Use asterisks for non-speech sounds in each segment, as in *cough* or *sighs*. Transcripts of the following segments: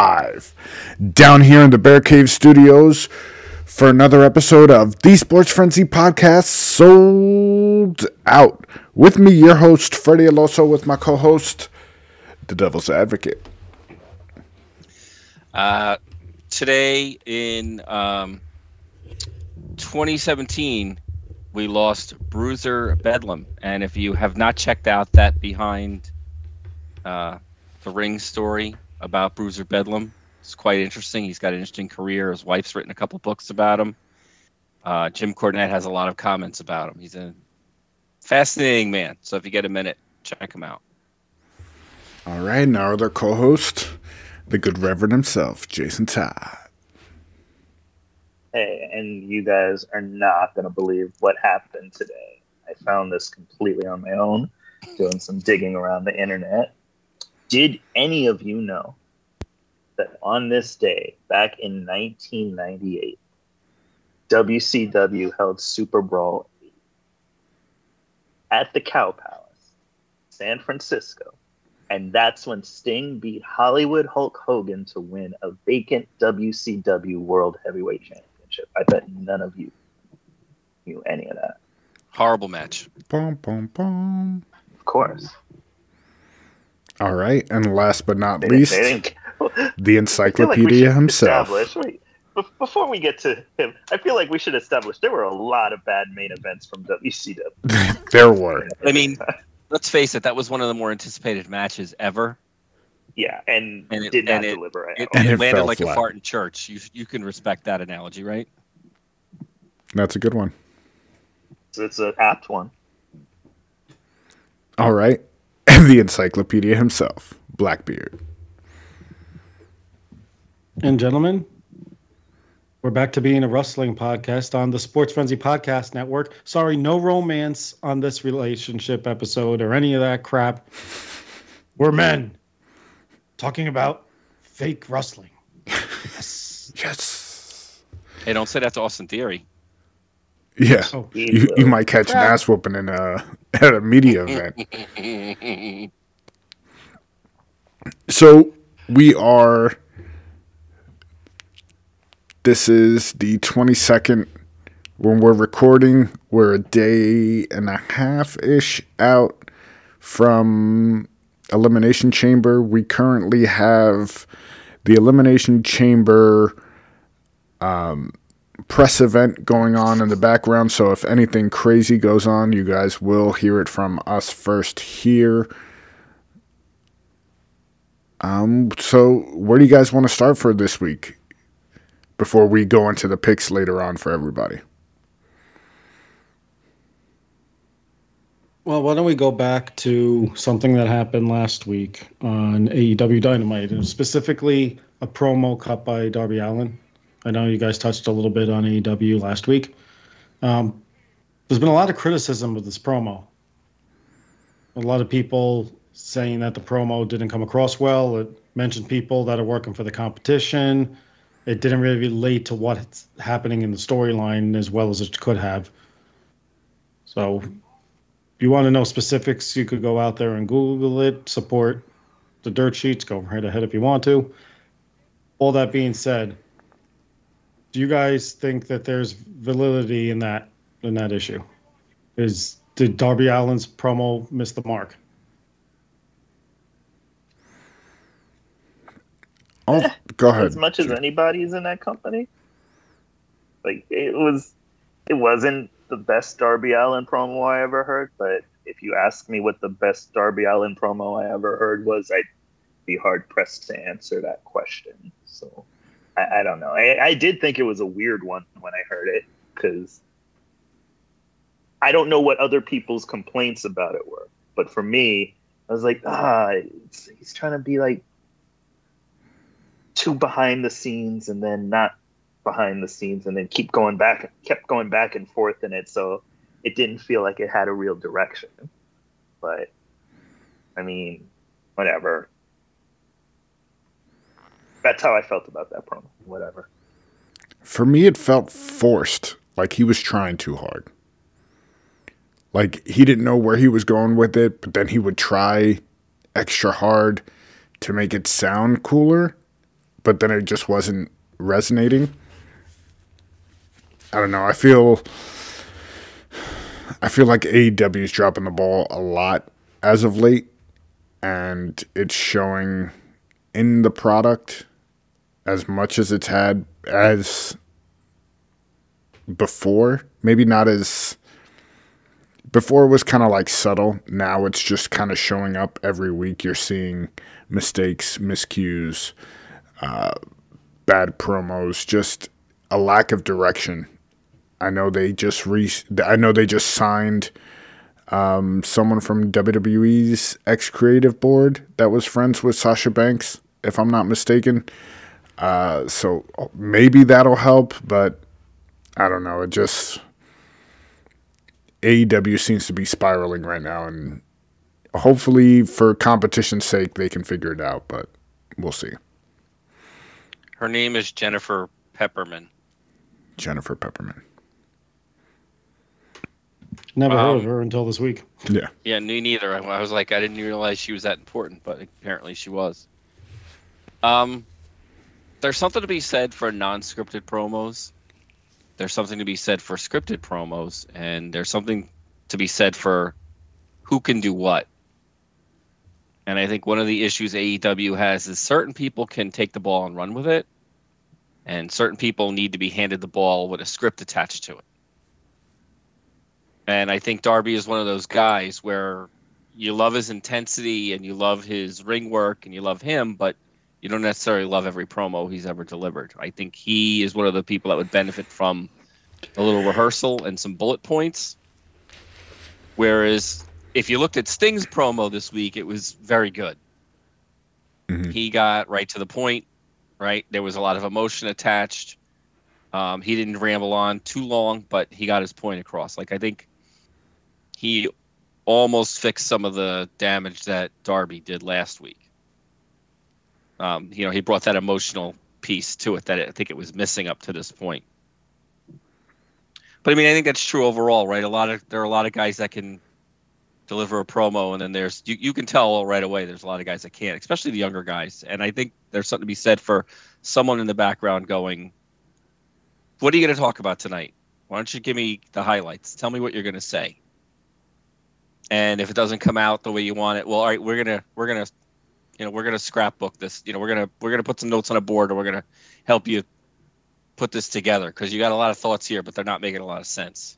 live down here in the Bear Cave Studios for another episode of the Sports Frenzy Podcast Souled Out. With me, your host, Freddie Aloso, with my co host, the Devil's Advocate. Uh, today in um, 2017, we lost Bruiser Bedlam. And if you have not checked out that behind uh, the ring story about Bruiser Bedlam, it's quite interesting. He's got an interesting career. His wife's written a couple books about him. Uh, Jim Cornette has a lot of comments about him. He's a fascinating man. So if you get a minute, check him out. All right, now our other co host, the good Reverend himself, Jason Todd. Hey, and you guys are not going to believe what happened today. I found this completely on my own, doing some digging around the internet. Did any of you know that on this day, back in 1998, WCW held Super Brawl at the Cow Palace, San Francisco? And that's when Sting beat Hollywood Hulk Hogan to win a vacant WCW World Heavyweight Championship. I bet none of you knew any of that. Horrible match. Boom, boom, boom. Of course. All right, and last but not They, least, *laughs* the I feel like encyclopedia himself. wait, before we get to him, I feel like we should establish there were a lot of bad main events from WCW. *laughs* there were. I mean, let's face it, that was one of the more anticipated matches ever. yeah, and, And it- did not and deliver. at It. And it it landed fell like a fart in church. You you can respect that analogy, right? That's a good one. So it's an apt one. All right, and the encyclopedia himself, Blackbeard. And gentlemen, we're back to being a wrestling podcast on the Sports Frenzy Podcast Network. Sorry, no romance on this relationship episode or any of that crap. We're men talking about fake wrestling. Yes. *laughs* Yes. Hey, don't say that to Austin Theory. Yeah. Oh, You, you might catch an ass whooping in a *laughs* at a media event. So we are. This is the twenty second when we're recording. We're a day and a half ish out from Elimination Chamber. We currently have the Elimination Chamber um, press event going on in the background. So if anything crazy goes on, you guys will hear it from us first here. Um, so where do you guys want to start for this week? Before we go into the picks later on for everybody. Well, why don't we go back to something that happened last week on AEW Dynamite, and specifically a promo cut by Darby Allin. I know you guys touched a little bit on AEW last week. Um, there's been a lot of criticism of this promo. A lot of people saying that the promo didn't come across well. It mentioned people that are working for the competition. It didn't really relate to what's happening in the storyline as well as it could have. So if you want to know specifics, you could go out there and Google it, support the dirt sheets, go right ahead if you want to. All that being said, do you guys think that there's validity in that in that issue? Is did Darby Allin's promo miss the mark? Oh, go ahead. as much as anybody's in that company. Like it was, it wasn't the best Darby Allin promo I ever heard. But if you ask me what the best Darby Allin promo I ever heard was, I'd be hard pressed to answer that question. So I, I don't know. I, I did think it was a weird one when I heard it because I don't know what other people's complaints about it were. But for me, I was like, ah, he's trying to be like too behind the scenes and then not behind the scenes and then keep going back kept going back and forth in it so it didn't feel like it had a real direction but i mean whatever that's how i felt about that promo whatever For me, it felt forced, like he was trying too hard. Like he didn't know where he was going with it, but then he would try extra hard to make it sound cooler. but then it just wasn't resonating. I don't know. I feel I feel like AEW is dropping the ball a lot as of late, and it's showing in the product as much as it's had as before. Maybe not as before it was kind of like subtle. Now it's just kind of showing up every week. You're seeing mistakes, miscues, uh, bad promos, just a lack of direction. I know they just re- I know they just signed um, someone from WWE's ex creative board that was friends with Sasha Banks, if I'm not mistaken. Uh, so maybe that'll help, but I don't know. It just AEW seems to be spiraling right now, and hopefully, for competition's sake, they can figure it out. But we'll see. Her name is Jennifer Pepperman. Jennifer Pepperman. Never heard of Um, her until this week. *laughs* Yeah. Yeah, me neither. I, I was like, I didn't realize she was that important, but apparently she was. Um, there's something to be said for non-scripted promos. There's something to be said for scripted promos, and there's something to be said for who can do what. And I think one of the issues AEW has is certain people can take the ball and run with it, and certain people need to be handed the ball with a script attached to it. And I think Darby is one of those guys where you love his intensity and you love his ring work and you love him, but you don't necessarily love every promo he's ever delivered. I think he is one of the people that would benefit from a little rehearsal and some bullet points. Whereas if you looked at Sting's promo this week, it was very good. Mhm. He got right to the point, right? There was a lot of emotion attached. Um, he didn't ramble on too long, but he got his point across. Like I think he almost fixed some of the damage that Darby did last week. Um, you know, he brought that emotional piece to it that I think it was missing up to this point. But I mean, I think that's true overall, right? A lot of there are a lot of guys that can deliver a promo, and then there's you, you can tell right away there's a lot of guys that can't, especially the younger guys. And I think there's something to be said for someone in the background going, "What are you going to talk about tonight? Why don't you give me the highlights? Tell me what you're going to say." And if it doesn't come out the way you want it, well, all right, we're gonna we're gonna you know we're gonna scrapbook this. You know, we're gonna we're gonna put some notes on a board, and we're gonna help you put this together because you got a lot of thoughts here, but they're not making a lot of sense.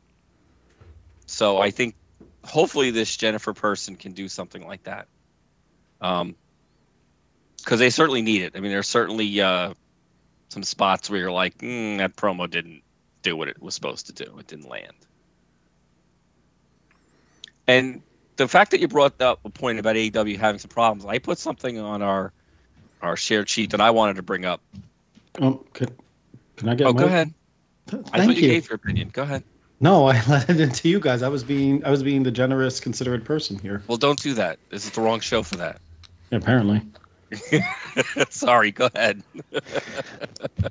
So I think hopefully this Jennifer person can do something like that. Um, because they certainly need it. I mean, there's certainly uh, some spots where you're like, mm, that promo didn't do what it was supposed to do. It didn't land. And the fact that you brought up a point about AEW having some problems, I put something on our our shared sheet that I wanted to bring up. Um, could, can I get? Oh, my- go ahead. Th- I thought you, you. gave your opinion. Go ahead. No, I *laughs* let it into you guys. I was being I was being the generous, considerate person here. Well, don't do that. This is the wrong show for that. Apparently. *laughs* Sorry. Go ahead. *laughs*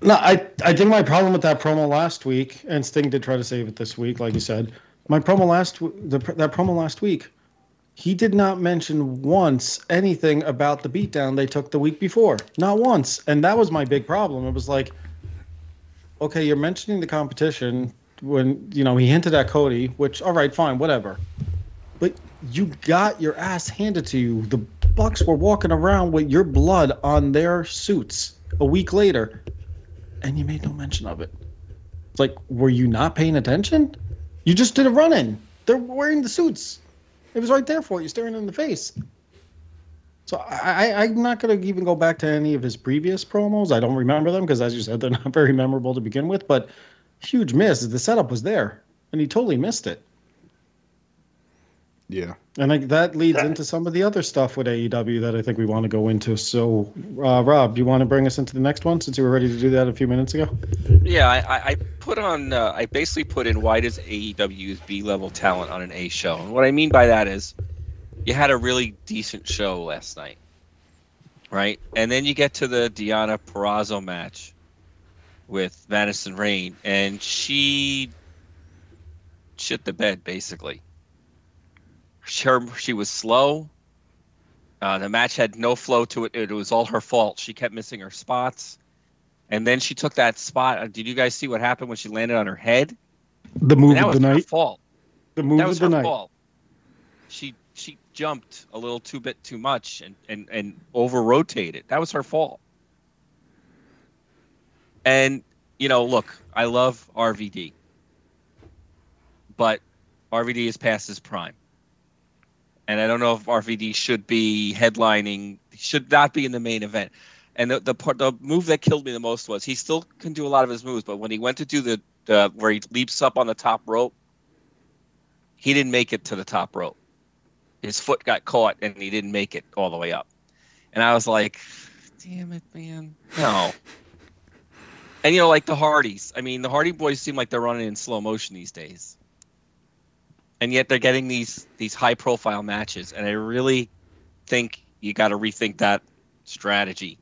No, I I think my problem with that promo last week, and Sting did try to save it this week, like you said. My promo last the that promo last week, he did not mention once anything about the beatdown they took the week before. Not once, and that was my big problem. It was like, okay, you're mentioning the competition when you know he hinted at Cody, which all right, fine, whatever. But you got your ass handed to you. The Bucks were walking around with your blood on their suits a week later and you made no mention of it. It's like, were you not paying attention? You just did a run in. They're wearing the suits. It was right there for you, staring in the face. So I, I'm not going to even go back to any of his previous promos. I don't remember them because, as you said, they're not *laughs* very memorable to begin with. But huge miss. The setup was there, and he totally missed it. Yeah. And like, that leads Yeah. into some of the other stuff with AEW that I think we want to go into. So, uh, Rob, do you want to bring us into the next one since you were ready to do that a few minutes ago? Yeah, I, I- I put on. Uh, I basically put in why does AEW use B level talent on an A show? And what I mean by that is, you had a really decent show last night, right? And then you get to the Deonna Purrazzo match with Madison Rayne, and she shit the bed basically. Her, she was slow. Uh, the match had no flow to it. It was all her fault. She kept missing her spots. and then she took that spot. Uh, Did you guys see what happened when she landed on her head? The move that of was the her night. fault. The move that of was the her night. fault. She she jumped a little too bit too much and and and over rotated. That was her fault. And you know, look, I love RVD, but RVD is past his prime, and I don't know if RVD should be headlining. Should not be in the main event. And the the part the move that killed me the most was he still can do a lot of his moves, but when he went to do the the where he leaps up on the top rope, he didn't make it to the top rope. His foot got caught and he didn't make it all the way up. And I was like, damn it, man. No. And you know, like the Hardys. I mean, the Hardy boys seem like they're running in slow motion these days. And yet they're getting these these high profile matches. And I really think you gotta rethink that strategy.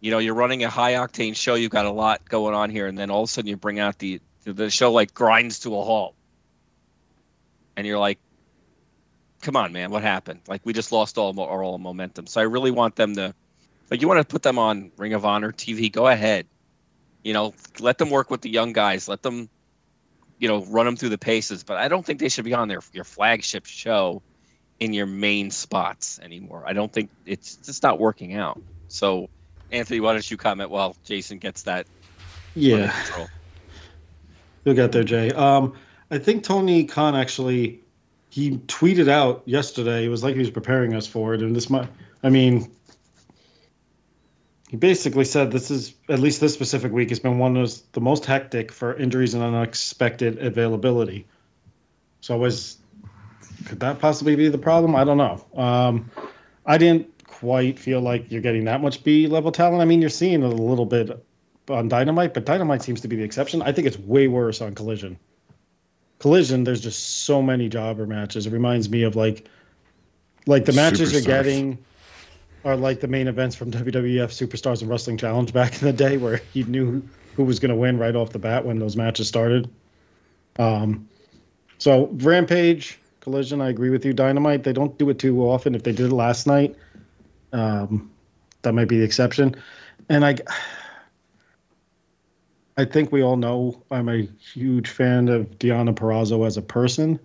You know, you're running a high octane show, you've got a lot going on here, and then all of a sudden you bring out the the show like grinds to a halt and you're like, "Come on, man, what happened? Like we just lost all our all momentum." So I really want them to, like, you want to put them on Ring of Honor TV. Go ahead, you know, let them work with the young guys. Let them, you know, run them through the paces. But I don't think they should be on their your flagship show in your main spots anymore. I don't think it's just not working out. So, Anthony, why don't you comment while Jason gets that Yeah. You'll get there, Jay. Um, I think Tony Khan actually he tweeted out yesterday. It was like he was preparing us for it, and this might. I mean, he basically said this is at least this specific week has been one of the most hectic for injuries and unexpected availability. So was could that possibly be the problem? I don't know. Um, I didn't quite feel like you're getting that much B level talent. I mean, you're seeing a little bit on Dynamite, but Dynamite seems to be the exception. I think it's way worse on Collision. Collision, there's just so many jobber matches. It reminds me of like, like the matches you're getting are like the main events from WWF Superstars and Wrestling Challenge back in the day, where you knew who was going to win right off the bat when those matches started. Um, so Rampage, Collision, I agree with you. Dynamite, they don't do it too often. If they did it last night, um, that might be the exception. And I, I think we all know I'm a huge fan of Deonna Purrazzo as a person.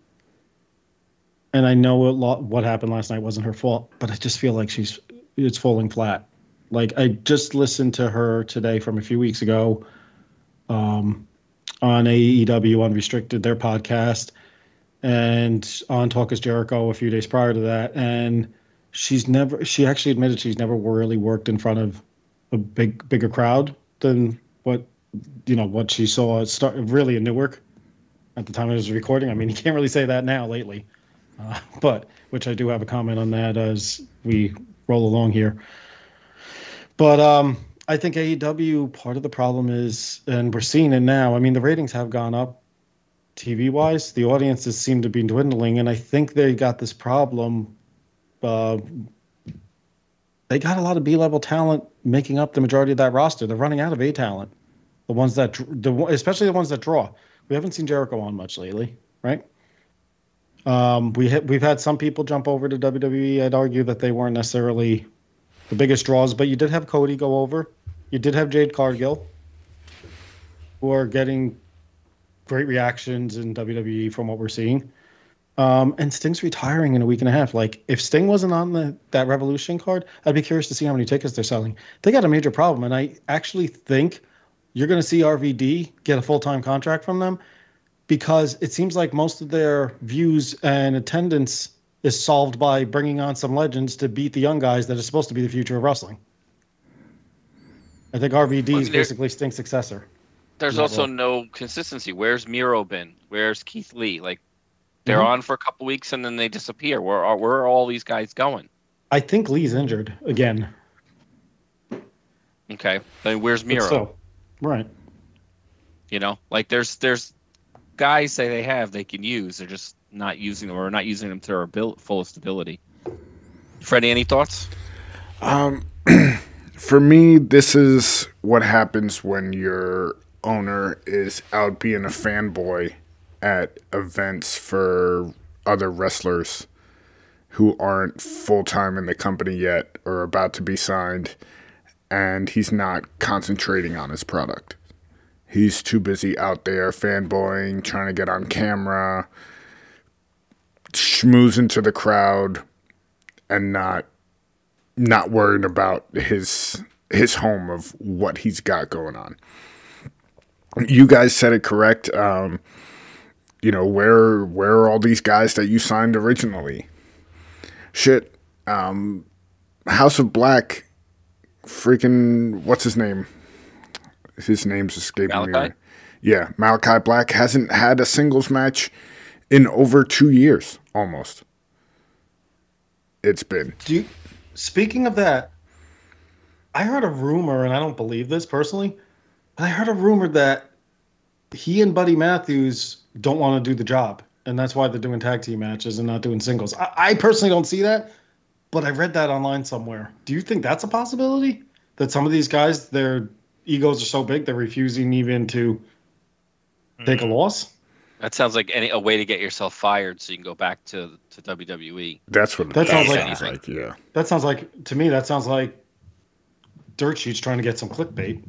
And I know lot, what happened last night wasn't her fault, but I just feel like she's it's falling flat. Like I just listened to her today from a few weeks ago um, on AEW Unrestricted, their podcast, and on Talk is Jericho a few days prior to that. And she's never she actually admitted she's never really worked in front of a big bigger crowd than what you know what she saw start really in Newark at the time I was recording. I mean, *laughs* you can't really say that now lately, uh, but which I do have a comment on that as we roll along here. But um, I think AEW part of the problem is, and we're seeing it now. I mean, the ratings have gone up TV wise. The audiences seem to be dwindling, and I think they got this problem. Uh, they got a lot of B level talent making up the majority of that roster. They're running out of A talent. The ones that, the especially the ones that draw. We haven't seen Jericho on much lately, right? Um, we ha- we've had some people jump over to WWE. I'd argue that they weren't necessarily the biggest draws, but you did have Cody go over. You did have Jade Cargill, who are getting great reactions in WWE from what we're seeing. Um, and Sting's retiring in a week and a half. Like, if Sting wasn't on the that Revolution card, I'd be curious to see how many tickets they're selling. They got a major problem, and I actually think you're going to see RVD get a full time contract from them because it seems like most of their views and attendance is solved by bringing on some legends to beat the young guys that are supposed to be the future of wrestling. I think RVD Well, is there- basically Sting's successor. There's also well. no consistency. Where's Miro been? Where's Keith Lee? Like they're Mhm. on for a couple weeks and then they disappear. Where are where are all these guys going? I think Lee's injured again. Okay, then where's Miro? So, right. You know, like there's there's guys say they have they can use. They're just not using them or not using them to their abil- fullest ability. Freddie, any thoughts? Um, *clears throat* for me, this is what happens when your owner is out being a fanboy at events for other wrestlers who aren't full time in the company yet or about to be signed. and he's not concentrating on his product. He's too busy out there fanboying, trying to get on camera, schmoozing to the crowd, and not not worrying about his his home of what he's got going on. You guys said it correct. Um, you know where where are all these guys that you signed originally? Shit, um, House of Black, freaking what's his name? His name's escaping Malachi? me. Yeah, Malachi Black hasn't had a singles match in over two years, almost. It's been. Do you, speaking of that, I heard a rumor, and I don't believe this personally, but I heard a rumor that he and Buddy Matthews don't want to do the job, and that's why they're doing tag team matches and not doing singles. I, I personally don't see that, but I read that online somewhere. Do you think that's a possibility? That some of these guys, their egos are so big they're refusing even to take a loss? That sounds like any a way to get yourself fired so you can go back to to. WWE. That's what That sounds sounds like- like. Yeah. That sounds like to me. That sounds like dirt sheets trying to get some clickbait.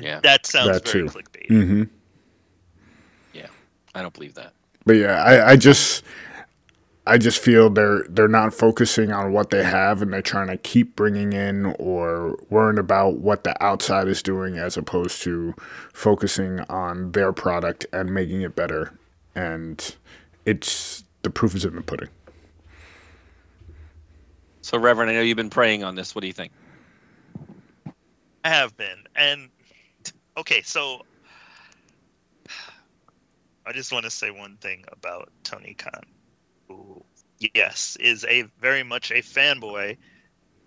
Yeah, That sounds That very too. clickbait. Mm-hmm. Yeah, I don't believe that. But yeah, I, I just I just feel they're they're not focusing on what they have and they're trying to keep bringing in or worrying about what the outside is doing as opposed to focusing on their product and making it better. And it's the proof is in the pudding. So, Reverend, I know you've been praying on this. What do you think? I have been. And okay, so I just want to say one thing about Tony Khan, who, yes, is a very much a fanboy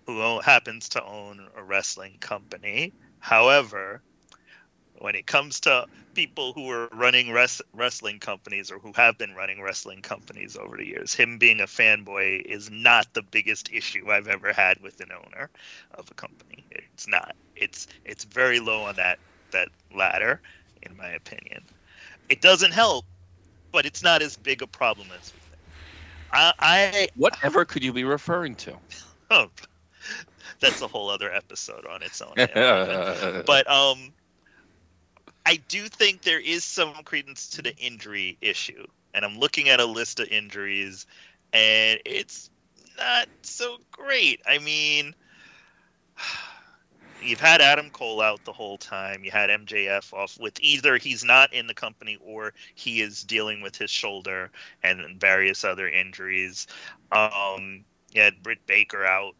who happens to own a wrestling company. However, when it comes to people who are running res- wrestling companies or who have been running wrestling companies over the years, him being a fanboy is not the biggest issue I've ever had with an owner of a company. It's not. It's it's very low on that that ladder, in my opinion. It doesn't help, but it's not as big a problem as. I, I Whatever could you be referring to? oh, that's a whole other episode on its own. *laughs* But um I do think there is some credence to the injury issue. And I'm looking at a list of injuries and it's not so great. I mean you've had Adam Cole out the whole time. You had MJF off with either he's not in the company or he is dealing with his shoulder and various other injuries. Um you had Britt Baker out.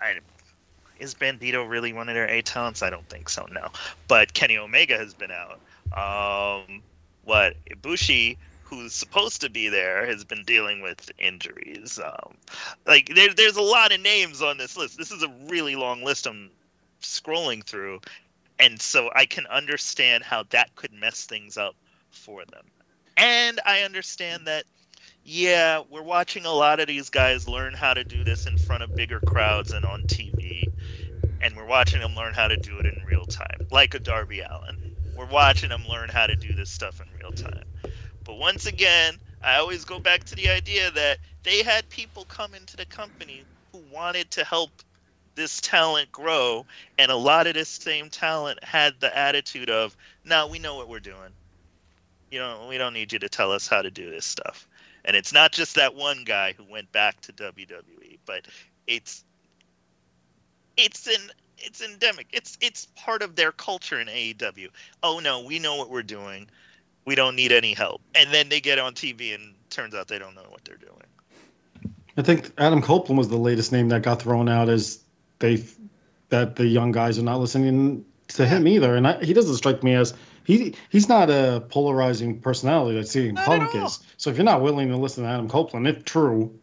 I is Bandito really one of their A talents? I don't think so. No, but Kenny Omega has been out. Um, what Ibushi, who's supposed to be there, has been dealing with injuries. Um, like there, there's a lot of names on this list. This is a really long list. I'm scrolling through, and so I can understand how that could mess things up for them. And I understand that yeah, we're watching a lot of these guys learn how to do this in front of bigger crowds and on TV. And we're watching them learn how to do it in real time, like a Darby Allin. We're watching them learn how to do this stuff in real time. But once again, I always go back to the idea that they had people come into the company who wanted to help this talent grow, and a lot of this same talent had the attitude of, "No, we know what we're doing. You know, we don't need you to tell us how to do this stuff." And it's not just that one guy who went back to WWE, but it's it's an it's endemic. It's it's part of their culture in AEW. Oh no, we know what we're doing. We don't need any help. And then they get on TV and turns out they don't know what they're doing. I think Adam Copeland was the latest name that got thrown out as they that the young guys are not listening to him either, and I, he doesn't strike me as he he's not a polarizing personality that CM Not Punk is. So if you're not willing to listen to Adam Copeland, if true,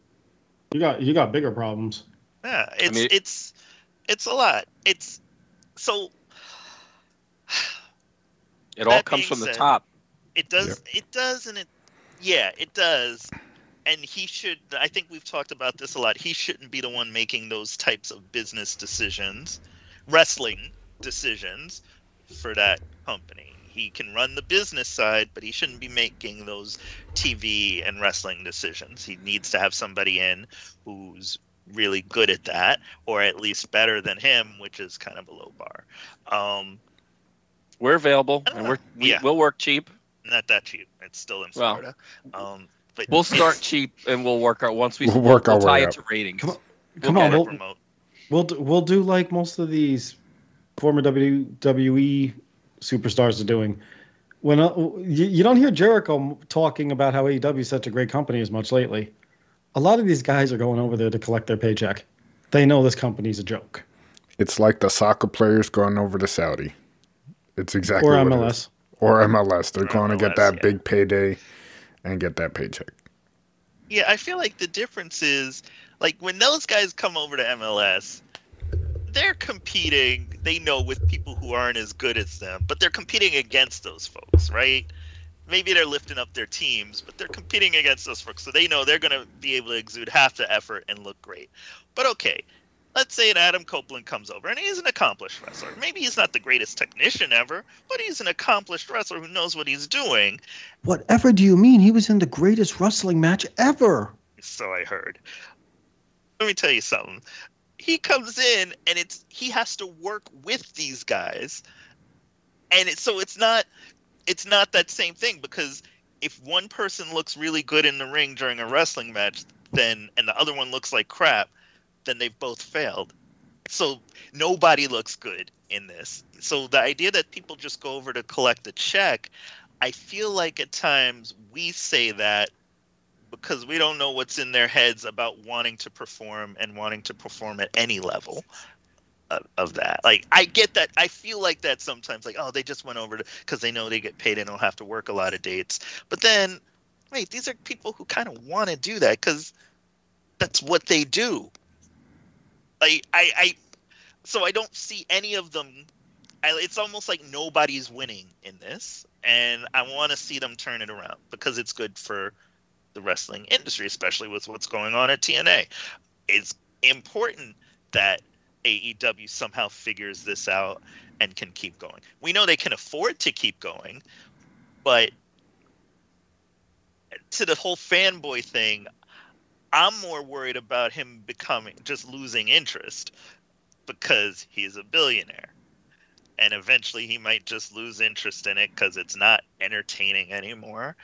you got you got bigger problems. Yeah, it's mean- it's it's a lot. It's so *sighs* It all comes being from the top. It does. It does, and it. Yeah, it does. And he should. I think we've talked about this a lot. He shouldn't be the one making those types of business decisions, wrestling decisions, for that company. He can run the business side, but he shouldn't be making those TV and wrestling decisions. He needs to have somebody in who's really good at that, or at least better than him, which is kind of a low bar. Um, We're available, and we're we, Yeah. we'll work cheap. Not that cheap. It's still in Well, Florida. um, but We'll *laughs* start cheap, and we'll work our once we We'll work our we'll tie way it up. to ratings. Come on. We'll Come on, we'll, remote. we'll do, we'll do like most of these former WWE superstars are doing. When uh, you, you don't hear Jericho talking about how AEW is such a great company as much lately. A lot of these guys are going over there to collect their paycheck. They know this company's a joke. It's like the soccer players going over to Saudi. It's exactly or what it MLS. Or MLS. They're going to get that yeah. big payday and get that paycheck. Yeah, I feel like the difference is like when those guys come over to MLS, they're competing, they know with people who aren't as good as them, but they're competing against those folks, right? Maybe they're lifting up their teams, but they're competing against those folks. So they know they're going to be able to exude half the effort and look great. But okay, let's say an Adam Copeland comes over and he's an accomplished wrestler. Maybe he's not the greatest technician ever, but he's an accomplished wrestler who knows what he's doing. Whatever do you mean? He was in the greatest wrestling match ever. so I heard. Let me tell you something. He comes in and it's he has to work with these guys, and it, so it's not it's not that same thing because if one person looks really good in the ring during a wrestling match, then and the other one looks like crap, then they've both failed. So nobody looks good in this. So the idea that people just go over to collect a check, I feel like at times we say that because we don't know what's in their heads about wanting to perform and wanting to perform at any level of, of that. Like I get that. I feel like that sometimes. Like oh, they just went over because they know they get paid and don't have to work a lot of dates. But then, wait, these are people who kind of want to do that because that's what they do. I, I, so I don't see any of them. I, it's almost like nobody's winning in this, and I want to see them turn it around because it's good for the wrestling industry, especially with what's going on at TNA. It's important that AEW somehow figures this out and can keep going. We know they can afford to keep going, but to the whole fanboy thing, I'm more worried about him becoming just losing interest because he's a billionaire. And eventually he might just lose interest in it because it's not entertaining anymore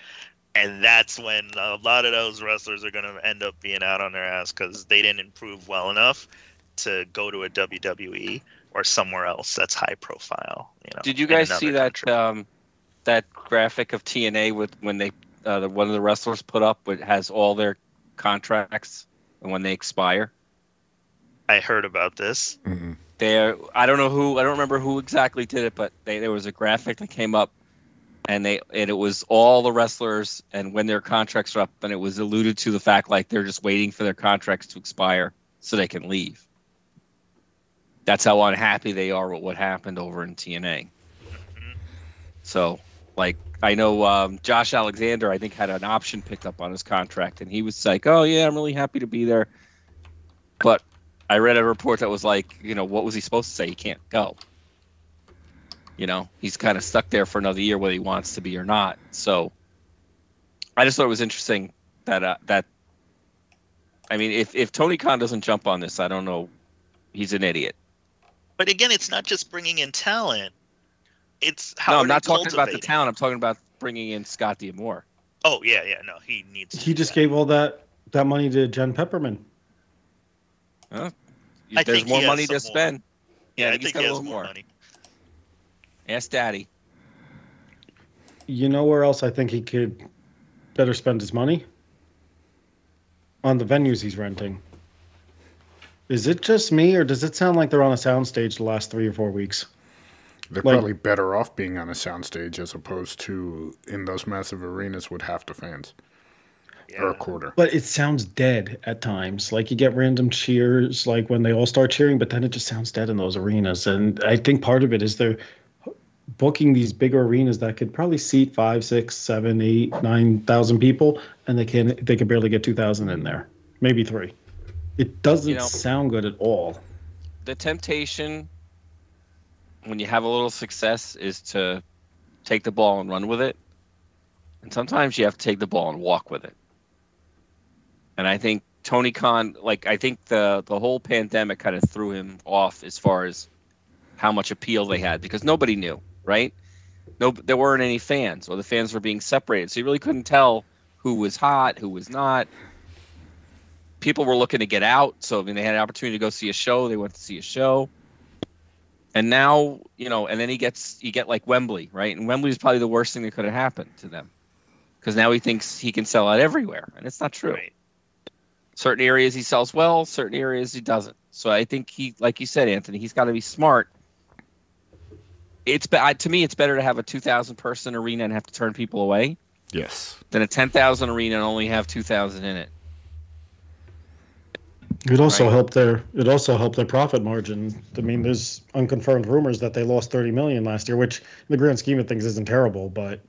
and that's when a lot of those wrestlers are going to end up being out on their ass because they didn't improve well enough to go to a WWE or somewhere else that's high profile. You know, Did you guys see that um, that graphic of TNA with when they uh, the, one of the wrestlers put up with has all their contracts and when they expire? I heard about this. Mm-hmm. They I don't know who I don't remember who exactly did it, but they, there was a graphic that came up and they and it was all the wrestlers and when their contracts are up and it was alluded to the fact like they're just waiting for their contracts to expire so they can leave. That's how unhappy they are with what happened over in TNA. Mm-hmm. So, like, I know um, Josh Alexander, I think, had an option picked up on his contract, and he was like, "Oh yeah, I'm really happy to be there." But I read a report that was like, you know, what was he supposed to say? He can't go. You know, he's kind of stuck there for another year, whether he wants to be or not. So, I just thought it was interesting that uh, that. I mean, if if Tony Khan doesn't jump on this, I don't know. He's an idiot. But again, it's not just bringing in talent; it's how no, are I'm not talking about the town. I'm talking about bringing in Scott D'Amore. Oh yeah, yeah. No, he needs. to He just that. gave all that that money to Jen Pepperman. I There's more money to more. spend. Yeah, I he's think got he a has little more more. money. Ask Daddy. You know where else I think he could better spend his money? On the venues he's renting. Is it just me, or does it sound like they're on a soundstage the last three or four weeks? They're Like- probably better off being on a soundstage as opposed to in those massive arenas with half the fans or a quarter. But it sounds dead at times. Like you get random cheers, like when they all start cheering, but then it just sounds dead in those arenas. And I think part of it is they're booking these bigger arenas that could probably seat five, six, seven, eight, nine thousand people, and they can they can barely get two thousand in there, maybe three. It doesn't You know- sound good at all. The temptation when you have a little success is to take the ball and run with it. And sometimes you have to take the ball and walk with it. And I think Tony Khan, like I think the the whole pandemic kind of threw him off as far as how much appeal they had because nobody knew, right? No, there weren't any fans, or the fans were being separated, so you really couldn't tell who was hot, who was not. People were looking to get out, so I mean, they had an opportunity to go see a show. They went to see a show, and now you know, and then he gets you get like Wembley, right? And Wembley is probably the worst thing that could have happened to them because now he thinks he can sell out everywhere, and it's not true. Right. Certain areas he sells well, certain areas he doesn't. So I think he, like you said, Anthony, he's got to be smart. It's be- to me, it's better to have a two thousand person arena and have to turn people away Yes. than a ten thousand arena and only have two thousand in it. It also Right. helped their it also helped their profit margin. I mean, there's unconfirmed rumors that they lost 30 million last year, which in the grand scheme of things isn't terrible, but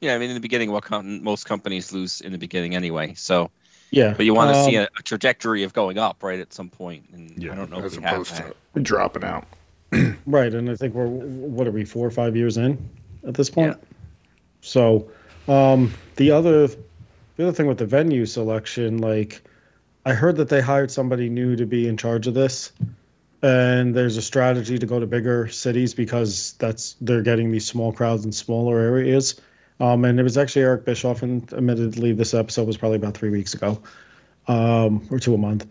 Yeah, I mean, in the beginning, what com- most companies lose in the beginning anyway. So, yeah. but you want to Um, see a, a trajectory of going up, right, at some point. And Yeah. I don't know as if we have opposed that. to dropping out. *clears throat* Right, and I think we're what are we four or five years in at this point? Yeah. So, um, the other the other thing with the venue selection, like I heard that they hired somebody new to be in charge of this, and there's a strategy to go to bigger cities because that's they're getting these small crowds in smaller areas. Um, and it was actually Eric Bischoff, and admittedly, this episode was probably about three weeks ago, um, or two a month.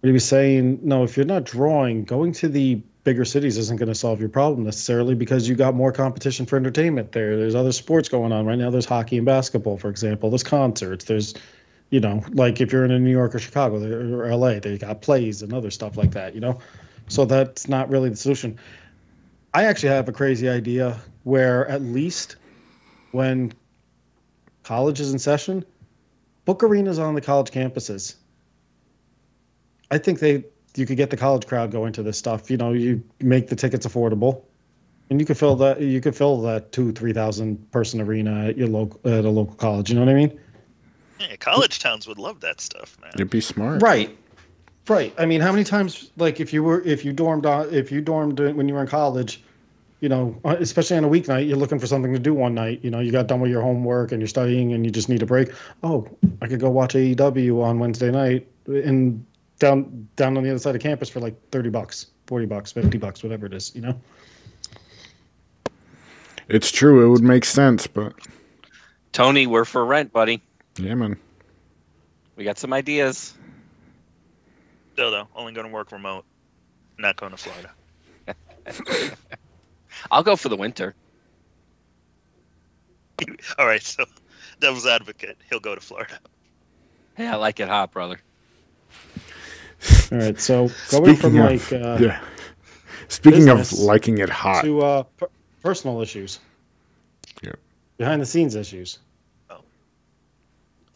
But he was saying, no, if you're not drawing, going to the bigger cities isn't going to solve your problem necessarily because you got more competition for entertainment there. There's other sports going on right now. There's hockey and basketball, for example. There's concerts. There's, you know, like if you're in New York or Chicago or LA, they got plays and other stuff like that. You know, so that's not really the solution. I actually have a crazy idea where at least when college is in session, book arenas on the college campuses. I think they you could get the college crowd going to this stuff. You know, you make the tickets affordable, and you could fill that. You could fill that two three thousand person arena at your local at a local college. You know what I mean? Yeah, college towns would love that stuff, man. You'd be smart. Right. Right. I mean, how many times, like, if you were, if you dormed on, if you dormed when you were in college, you know, uh, especially on a weeknight, you're looking for something to do one night. You know, you got done with your homework and you're studying and you just need a break. Oh, I could go watch AEW on Wednesday night in down down on the other side of campus for like thirty bucks, forty bucks, fifty bucks, whatever it is. You know. It's true. It would make sense, but Tony, we're for rent, buddy. Yeah, man. We got some ideas. Still though, only going to work remote. Not going to Florida. *laughs* I'll go for the winter. *laughs* All right, so devil's advocate, he'll go to Florida. Hey, I like it hot, brother. All right. So going from Speaking of- like uh, yeah. Speaking of liking it hot, to uh, per- personal issues. Yep. Behind the scenes issues.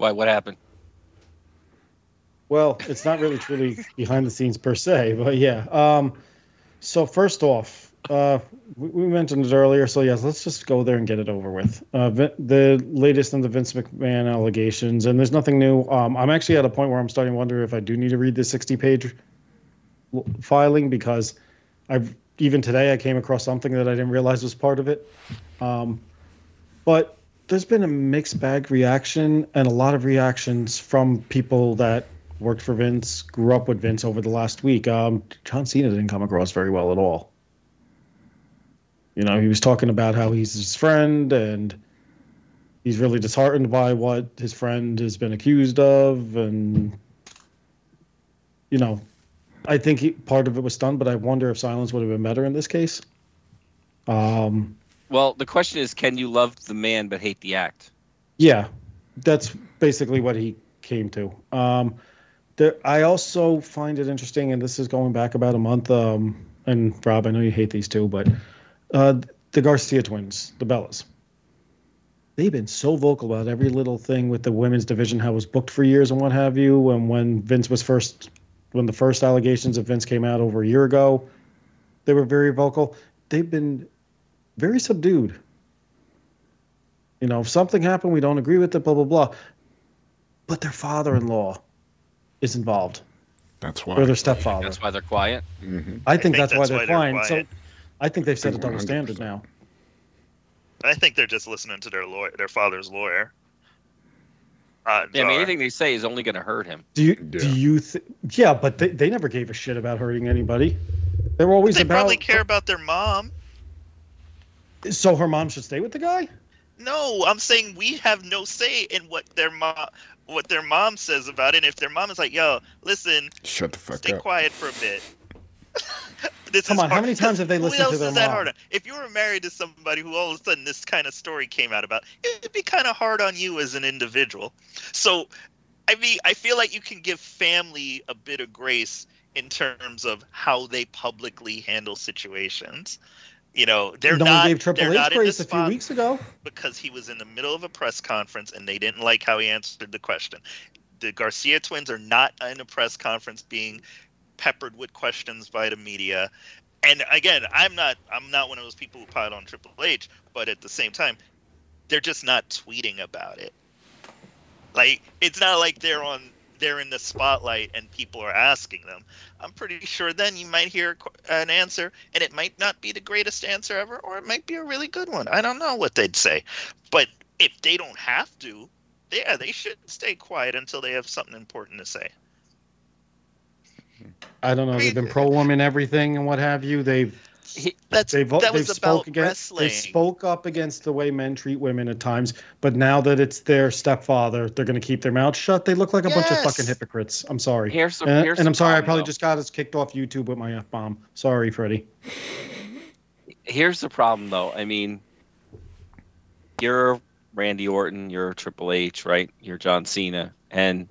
Why? What happened? Well, it's not really truly behind the scenes per se, but yeah. Um, so first off, uh, we, we mentioned it earlier, so yes, let's just go there and get it over with. Uh, the latest in the Vince McMahon allegations, and there's nothing new. Um, I'm actually at a point where I'm starting to wonder if I do need to read the 60-page filing because I've even today I came across something that I didn't realize was part of it. Um, but there's been a mixed bag reaction and a lot of reactions from people that worked for Vince, grew up with Vince over the last week. Um, John Cena didn't come across very well at all. You know, he was talking about how he's his friend and he's really disheartened by what his friend has been accused of. And, you know, I think he, part of it was stunned, but I wonder if silence would have been better in this case. Um, Well, the question is, can you love the man but hate the act? Yeah, that's basically what he came to. Um, there, I also find it interesting, and this is going back about a month. Um, and Rob, I know you hate these two, but uh, the Garcia twins, the Bellas, they've been so vocal about every little thing with the women's division, how it was booked for years and what have you. And when Vince was first, when the first allegations of Vince came out over a year ago, they were very vocal. They've been very subdued. You know, if something happened, we don't agree with it, blah, blah, blah. But their father in law is involved, that's why. or why. their stepfather. That's why they're quiet. hmm I think, think that's, why that's they're why they're fine. So quiet. I think they've set a double 100%. standard now. I think they're just listening to their lawyer, their father's lawyer. Odds Yeah, I mean, anything they say is only going to hurt him. Do you Yeah. do you th- yeah, but they, they never gave a shit about hurting anybody. They were always they about probably care about their mom. So her mom should stay with the guy? No, I'm saying we have no say in what their mom what their mom says about it. And if their mom is like, "Yo, listen, Shut the fuck stay up. quiet for a bit." *laughs* this Come is on, how hard- many times have they who listened to their is that mom? hard on? If you were married to somebody who all of a sudden this kind of story came out about, it'd be kind of hard on you as an individual. So, I mean, I feel like you can give family a bit of grace in terms of how they publicly handle situations. You know, they're no not. one gave Triple they're H not in grace a few weeks ago. because he was in the middle of a press conference and they didn't like how he answered the question. The Garcia twins are not in a press conference being peppered with questions by the media. And again, I'm not I'm not one of those people who pile on Triple H, but at the same time, they're just not tweeting about it. Like it's not like they're on they're in the spotlight and people are asking them. I'm pretty sure then you might hear an answer and it might not be the greatest answer ever or it might be a really good one. I don't know what they'd say. But if they don't have to, yeah, they should stay quiet until they have something important to say. I don't know. They've been pro woman everything and what have you. They've He, That's they've that they've was spoke about against wrestling. they spoke up against the way men treat women at times. But now that it's their stepfather, they're going to keep their mouth shut. They look like a bunch of fucking hypocrites. I'm sorry. here's the, And, here's and I'm sorry, I probably though. just got us kicked off YouTube with my f bomb. Sorry, Freddie. here's the problem though. I mean, you're Randy Orton, you're Triple H, right? You're John Cena, and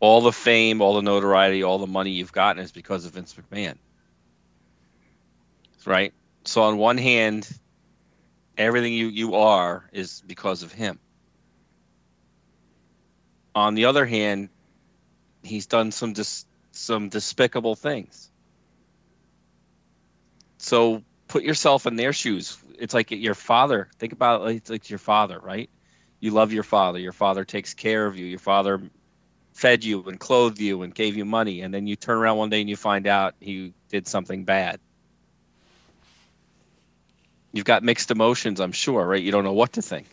all the fame, all the notoriety, all the money you've gotten is because of Vince McMahon, right? So on one hand, everything you you are is because of him. On the other hand, he's done some dis- some despicable things. So put yourself in their shoes. It's like your father. Think about it, it's like your father, right? You love your father. Your father takes care of you. Your father fed you and clothed you and gave you money, and then you turn around one day and you find out he did something bad. You've got mixed emotions, I'm sure, right? You don't know what to think.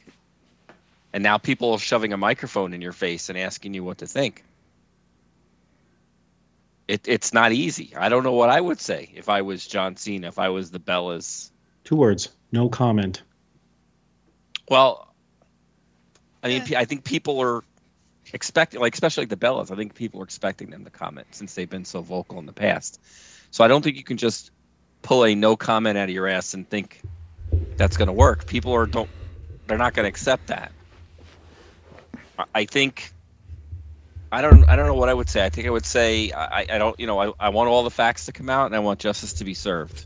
And now people are shoving a microphone in your face and asking you what to think. It, it's not easy. I don't know what I would say if I was John Cena, if I was the Bellas. Two words. No comment. Well, I mean, pe- I think people are expecting, like especially like the Bellas. I think people are expecting them to comment since they've been so vocal in the past. So I don't think you can just pull a no comment out of your ass and think that's going to work. People are don't they're not going to accept that. I- I think I don't I don't know what I would say. I think I would say I, I don't you know I, I want all the facts to come out and I want justice to be served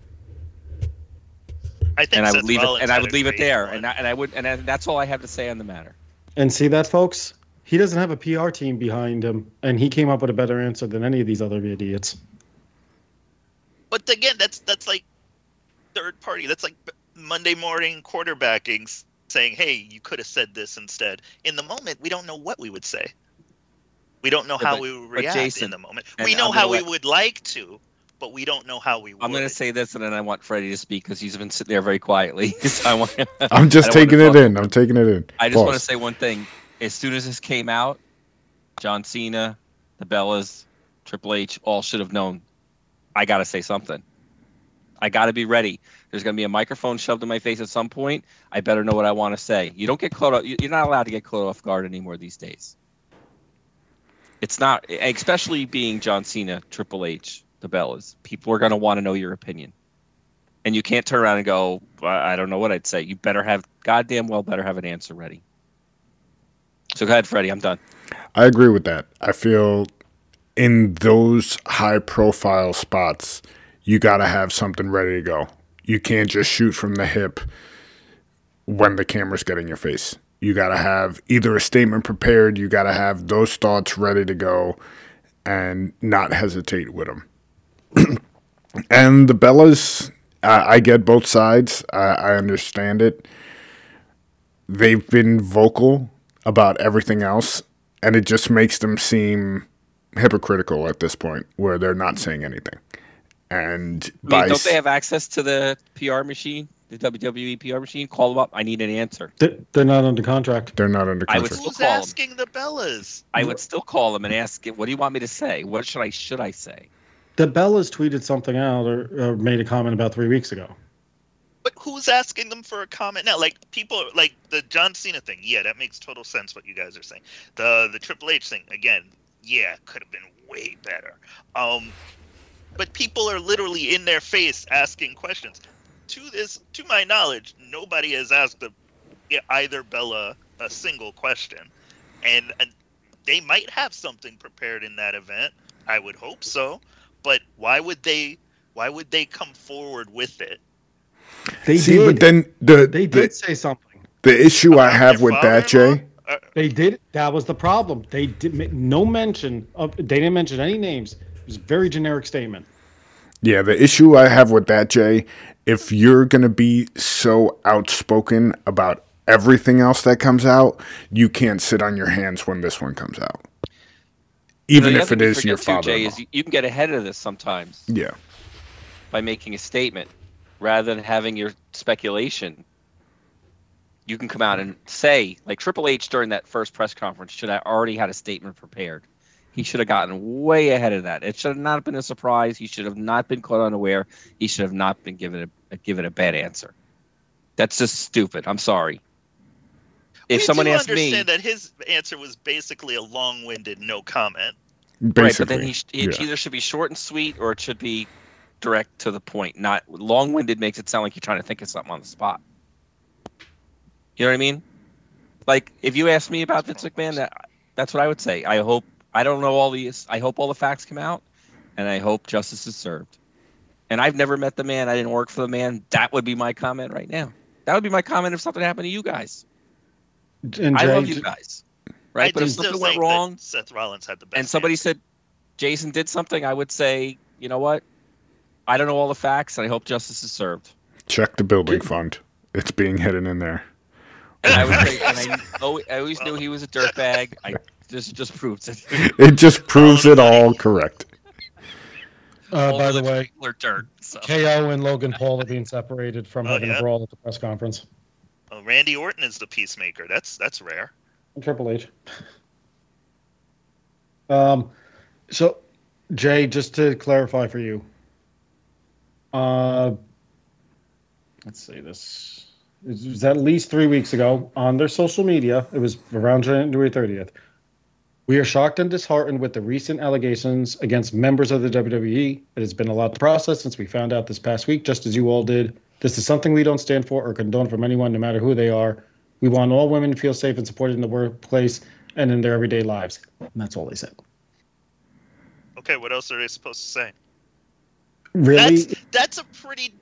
I think and I would Seth leave it and I would leave it there one. and I, and I would and I, that's all I have to say on the matter. And see that, folks? He doesn't have a PR team behind him, and he came up with a better answer than any of these other idiots. But again, that's that's like third party. That's like Monday morning quarterbacking, saying, "Hey, you could have said this instead." In the moment, we don't know what we would say. We don't know Yeah, how but- we would react Jason, in the moment. We know how gonna we would like to, but we don't know how we would. I'm going to say this and then I want Freddie to speak because he's been sitting there very quietly. *laughs* so I want I'm just taking it talk- in. I'm taking it in. I just want to say one thing. As soon as this came out, John Cena, the Bellas, Triple H, all should have known. I got to say something. I got to be ready. There's going to be a microphone shoved in my face at some point. I better know what I want to say. You don't get caught. You're not allowed to get caught off guard anymore these days. It's not, especially being John Cena, Triple H, the Bellas. People are going to want to know your opinion, and you can't turn around and go, "I I don't know what I'd say." You better have, goddamn well, better have an answer ready. So go ahead, Freddie. I'm done. I agree with that. I feel in those high profile spots, you got to have something ready to go. You can't just shoot from the hip when the camera's getting in your face. You got to have either a statement prepared, you got to have those thoughts ready to go and not hesitate with them. *clears throat* and the Bellas, I, I get both sides. I, I understand it. They've been vocal about everything else, and it just makes them seem hypocritical at this point, where they're not saying anything. And I by don't s- they have access to the PR machine? the WWE PR machine, call them up. I need an answer. They- They're not under contract. They're not under I would contract. still Who's call 'em. asking the Bellas? I would still call them and ask, "What do you want me to say? What should I should I say?" The Bellas tweeted something out or, or made a comment about three weeks ago. But who's asking them for a comment now? Like people, like the John Cena thing. Yeah, that makes total sense. What you guys are saying. The the Triple H thing again. Yeah, could have been way better. Um, but people are literally in their face asking questions. To this, to my knowledge, nobody has asked a, either Bella a single question, and, and they might have something prepared in that event. I would hope so. But why would they? Why would they come forward with it? They See, did. but then the they the, did say something. the issue I have with that, Jay. Uh, They did. That was the problem. They did make no mention of. They didn't mention any names. It was a very generic statement. Yeah, the issue I have with that, Jay, if you're going to be so outspoken about everything else that comes out, you can't sit on your hands when this one comes out. Even The if other it thing is to your father. Jay, is you- you can get ahead of this sometimes Yeah. by making a statement rather than having your speculation. You can come out and say, like Triple H during that first press conference should I already had a statement prepared. He should have gotten way ahead of that. It should have not been a surprise. He should have not been caught unaware. He should have not been given a given a bad answer. That's just stupid. I'm sorry. If we someone do asked me, that his answer was basically a long-winded no comment. Basically. Right, but then he, sh- it yeah. either should be short and sweet or it should be direct to the point. Not long-winded makes it sound like you're trying to think of something on the spot. You know what I mean? Like if you asked me about Vince McMahon, that that's what I would say. I hope I don't know all these. I hope all the facts come out, and I hope justice is served. And I've never met the man. I didn't work for the man. That would be my comment right now. That would be my comment if something happened to you guys. And I Jay, love you guys, right? I but if something went wrong, Seth Rollins had the best. and somebody answer. said Jason did something, I would say, you know what? I don't know all the facts, and I hope justice is served. Check the building fund. It's being hidden in there. And I would say, and I, *laughs* oh, I always knew he was a dirtbag. I this just proves it. *laughs* It just proves it all correct. uh, All by the the way, people dirt. So. KO and Logan Paul are being separated from Oh, having yeah? a brawl at the press conference. Oh, Randy Orton is the peacemaker. That's that's rare. Triple H. Um, so Jay, just to clarify for you, uh, let's see this. It was at least three weeks ago on their social media. It was around January 30th. We are shocked and disheartened with the recent allegations against members of the WWE. It has been a lot to process since we found out this past week, just as you all did. This is something we don't stand for or condone from anyone, no matter who they are. We want all women to feel safe and supported in the workplace and in their everyday lives. And that's all they said. Okay, what else are they supposed to say? Really? That's that's a pretty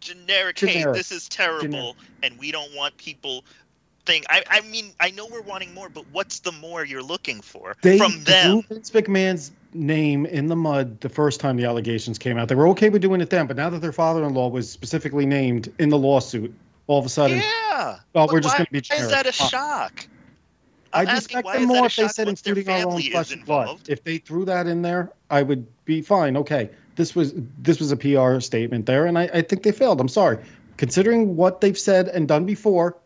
generic. Hey, this is terrible, Generic. and we don't want people. Think. I. I mean, I know we're wanting more, but what's the more you're looking for they from them? Vince McMahon's name in the mud the first time the allegations came out. They were okay with doing it then, but now that their father-in-law was specifically named in the lawsuit, all of a sudden, Yeah. Oh, well, But we're just going to be Why is that a shock? I'd respect them more if they said including our own flesh and blood. If they threw that in there, I would be fine. Okay, this was this was a PR statement there, and I, I think they failed. I'm sorry, considering what they've said and done before,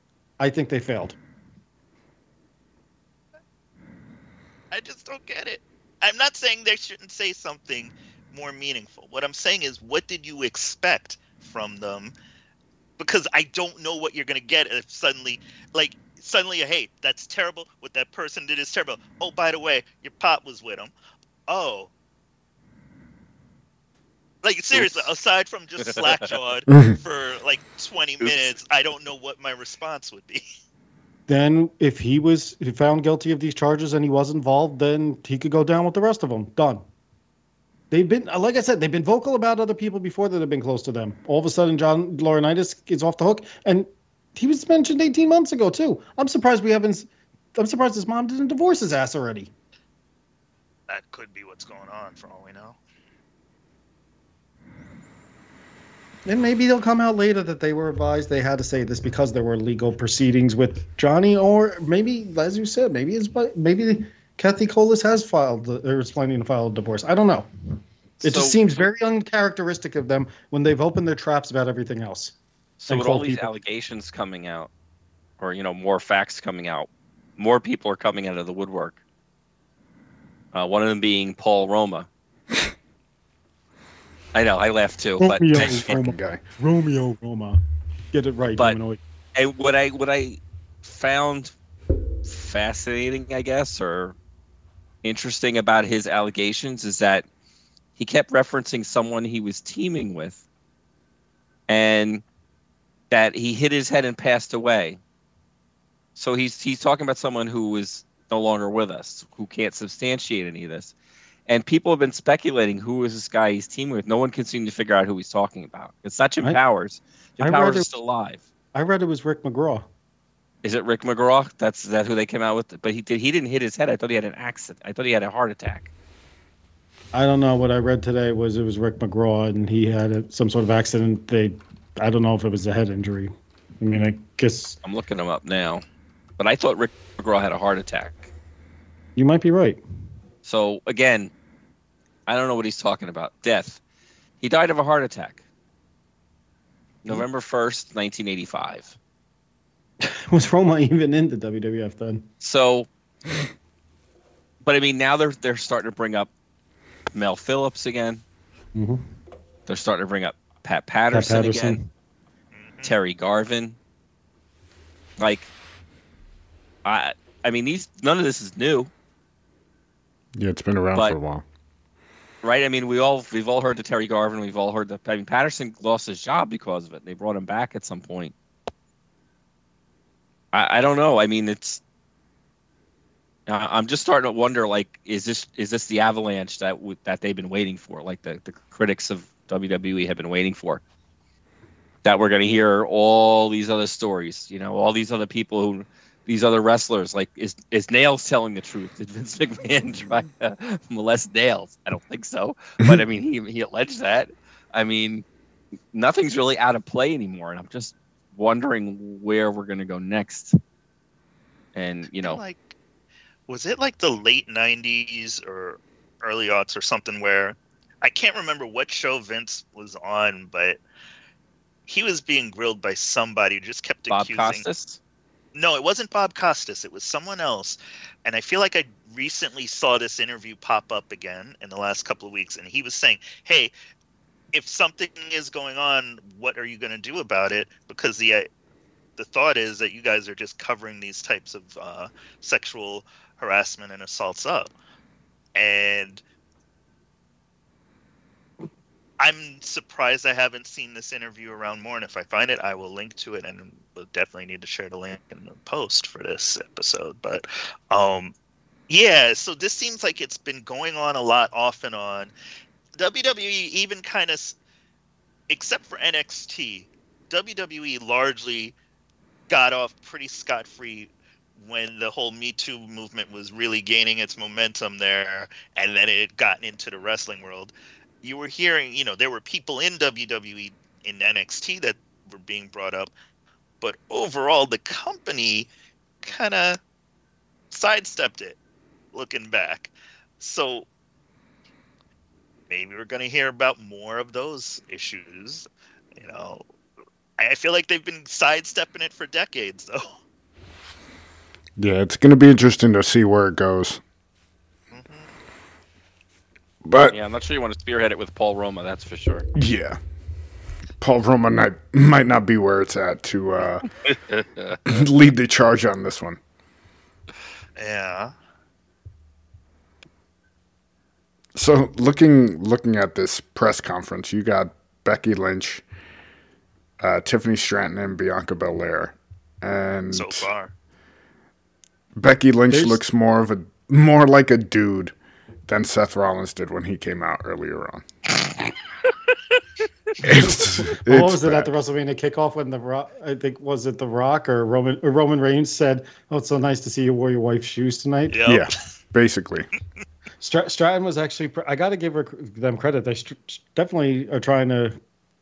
I think they failed. I just don't get it. I'm not saying they shouldn't say something more meaningful. What I'm saying is, what did you expect from them? Because I don't know what you're going to get if suddenly, like, suddenly, hey, that's terrible. What that person did is terrible. Oh, by the way, your pop was with him. Oh. Like, seriously, aside from just slackjawed *laughs* *laughs* for like 20 minutes, I don't know what my response would be. Then, if he was found guilty of these charges and he was involved, then he could go down with the rest of them. Done. They've been, uh, like I said, they've been vocal about other people before that have been close to them. All of a sudden, John Laurinaitis is off the hook, and he was mentioned 18 months ago too. I'm surprised we haven't. I'm surprised his mom didn't divorce his ass already. That could be what's going on, for all we know. And maybe they'll come out later that they were advised they had to say this because there were legal proceedings with Johnny, or maybe, as you said, maybe it's maybe Kathy Colace has filed or is planning to file a divorce. I don't know. It So- just seems very uncharacteristic of them when they've opened their traps about everything else. So with all these people- allegations coming out, or you know, more facts coming out, more people are coming out of the woodwork. Uh, one of them being Paul Roma. I know, I laughed too, but Romeo *laughs* This fucking Roma. guy. Romeo Roma. Get it right, But- humanoid. and what I what I found fascinating, I guess, or interesting about his allegations is that he kept referencing someone he was teaming with, and that he hit his head and passed away. So he's he's talking about someone who is no longer with us, who can't substantiate any of this. And people have been speculating who is this guy he's teaming with. No one can seem to figure out who he's talking about. It's not Jim I- Powers. Jim I Powers read is still alive. I read it was Rick McGraw. Is it Rick McGraw? That's that who they came out with. But he did. He didn't hit his head. I thought he had an accident. I thought he had a heart attack. I don't know. What I read today was it was Rick McGraw, and he had a, some sort of accident. They, I don't know if it was a head injury. I mean, I guess I'm looking him up now, but I thought Rick McGraw had a heart attack. you might be right. So again, I don't know what he's talking about. Death. He died of a heart attack. November first, 1985. *laughs* Was Roma even in the WWF then? So, but I mean, now they're they're starting to bring up Mel Phillips again. Mm-hmm. They're starting to bring up Pat Patterson, Pat Patterson. again. Terry Garvin. Like, I I mean these none of this is new, Yeah, it's been around But- for a while. right? I mean we all we've all heard the Terry Garvin, we've all heard the I mean Patterson lost his job because of it. They brought him back at some point. I I don't know. I mean it's. I'm just starting to wonder, like, is this is this the avalanche that w- that they've been waiting for? Like the, the critics of WWE have been waiting for. That we're going to hear all these other stories, you know, all these other people who, these other wrestlers. Like, is is Nails telling the truth? Did Vince *laughs* McMahon try to molest Nails? I don't think so, but I mean, he he alleged that. I mean, nothing's really out of play anymore, and I'm just wondering where we're going to go next. And you know, like was it like the late 90s or early aughts or something where i can't remember what show vince was on but he was being grilled by somebody who just kept Bob accusing Costas. No it wasn't bob costas it was someone else. And i feel like i recently saw this interview pop up again in the last couple of weeks and he was saying hey if something is going on what are you going to do about it? Because the uh, the thought is that you guys are just covering these types of uh, sexual harassment and assaults up. And i'm surprised i haven't seen this interview around more and if i find it i will link to it and we'll definitely need to share the link in the post for this episode but um yeah so this seems like it's been going on a lot off and on wwe even kind of except for nxt wwe largely got off pretty scot-free when the whole Me Too movement was really gaining its momentum there, and then it had gotten into the wrestling world. You were hearing, you know, there were people in WWE in NXT that were being brought up, but overall, the company kind of sidestepped it looking back. So maybe we're going to hear about more of those issues. You know, I feel like they've been sidestepping it for decades, though. Yeah, it's going to be interesting to see where it goes. But Yeah, I'm not sure you want to spearhead it with Paul Roma. That's for sure. yeah, Paul Roma might, might not be where it's at to uh, *laughs* lead the charge on this one. Yeah. So looking looking at this press conference, you got Becky Lynch, uh, Tiffany Stratton, and Bianca Belair, and So far. Becky Lynch There's- looks more of a more like a dude than Seth Rollins did when he came out earlier on. *laughs* *laughs* it's, what it's was it at bad. the WrestleMania kickoff when the Rock, I think was it the Rock or Roman or Roman Reigns said, "Oh, it's so nice to see you wore your wife's shoes tonight." Yep. Yeah, basically. *laughs* Str- Stratton was actually. pr- I got to give her, them credit. They str- definitely are trying to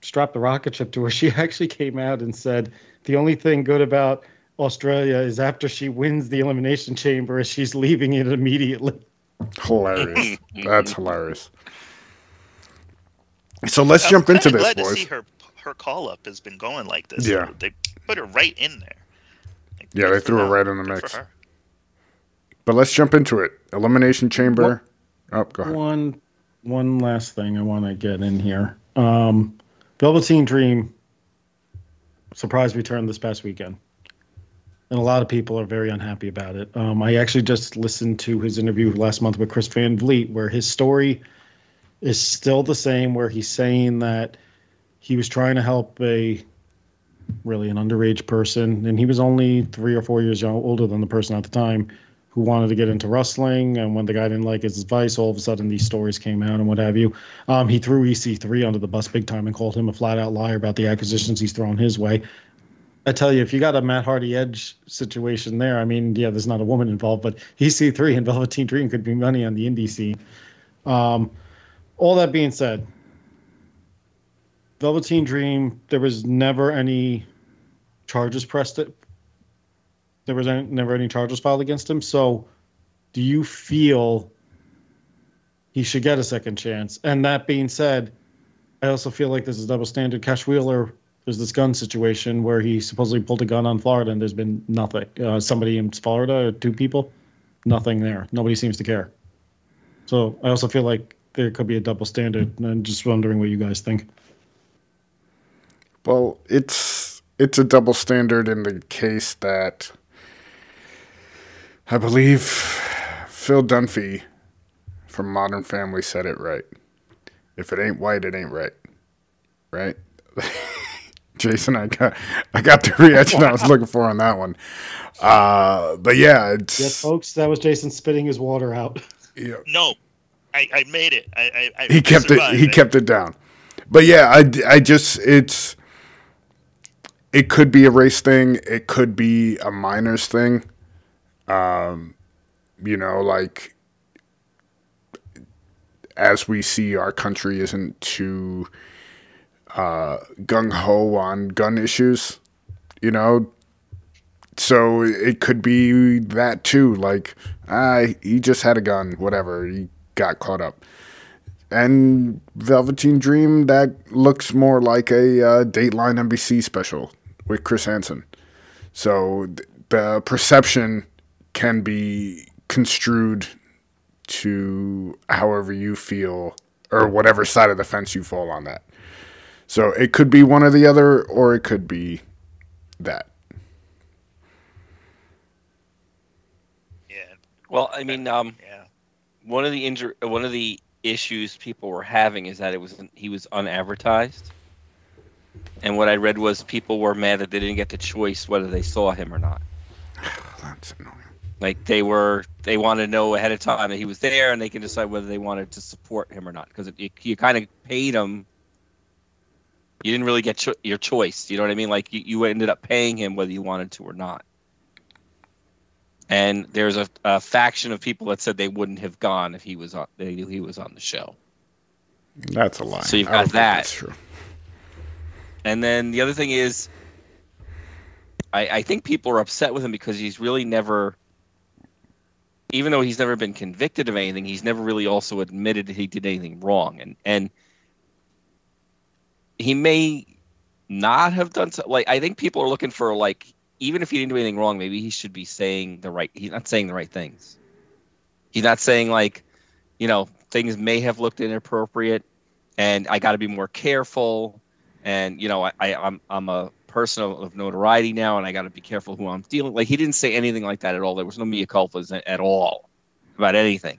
strap the rocket ship to her. She actually came out and said the only thing good about Australia is after she wins the elimination chamber, is she's leaving it immediately. Hilarious. *laughs* That's hilarious. So let's jump I'm into this, glad to see boys. her her call up has been going like this. Yeah. they put her right in there. Like, Yeah, they threw her them. right in the mix. But let's jump into it. Elimination Chamber. Oh, go ahead. One, one last thing I want to get in here. Um, Velveteen Dream surprise return this past weekend, and a lot of people are very unhappy about it. Um, I actually just listened to his interview last month with Chris Van Vliet, where his story is still the same, where he's saying that he was trying to help a really an underage person, and he was only three or four years older than the person at the time who wanted to get into wrestling. And when the guy didn't like his advice, all of a sudden these stories came out and what have you. Um, he threw EC3 under the bus big time and called him a flat out liar about the acquisitions he's thrown his way. I tell you, if you got a Matt Hardy Edge situation there, I mean, yeah, there's not a woman involved, but EC3 and Velveteen Dream could be money on the indie scene. Um, all that being said, Velveteen Dream, there was never any charges pressed. It. There was any, never any charges filed against him. So, do you feel he should get a second chance? And that being said, I also feel like this is double standard. Cash Wheeler, there's this gun situation where he supposedly pulled a gun on Florida, and there's been nothing. Uh, somebody in Florida, two people, nothing there. Nobody seems to care. So I also feel like there could be a double standard. And I'm just wondering what you guys think. Well, it's it's a double standard in the case that I believe Phil Dunphy from Modern Family said it right. If it ain't white, it ain't right. Right? *laughs* Jason, I got I got the reaction I was looking for on that one. Uh, but yeah, it's Yes, folks, that was Jason spitting his water out. *laughs* yeah, No, I, I made it. I, I, I he kept it survived he kept it down but yeah I, I just it's it could be a race thing it could be a minors thing um you know like as we see our country isn't too uh gung-ho on gun issues you know so it could be that too like ah he just had a gun whatever he got caught up and Velveteen Dream that looks more like a uh, Dateline NBC special with Chris Hansen. So th- the perception can be construed to however you feel or whatever side of the fence you fall on that. So it could be one or the other, or it could be that. Yeah, Well, I mean, um, yeah. one of the injur- one of the issues people were having is that it was he was unadvertised, and what I read was people were mad that they didn't get the choice whether they saw him or not. *sighs* That's annoying. Like they were, they wanted to know ahead of time that he was there, and they can decide whether they wanted to support him or not. Because you kind of paid him, you didn't really get cho- your choice. You know what I mean? Like you, you ended up paying him whether you wanted to or not. And there's a, a faction of people that said they wouldn't have gone if he was on. They knew he was on the show. That's a lie. So you've got that. That's true. And then the other thing is, I, I think people are upset with him because he's really never, even though he's never been convicted of anything, he's never really also admitted that he did anything wrong. And and he may not have done so. Like I think people are looking for like even if he didn't do anything wrong, maybe he should be saying the right. He's not saying the right things. He's not saying like, you know, things may have looked inappropriate, and I got to be more careful and you know I, I I'm I'm a person of, of notoriety now, and I got to be careful who I'm dealing. Like he didn't say anything like that at all. There was no mea culpas at, at all about anything.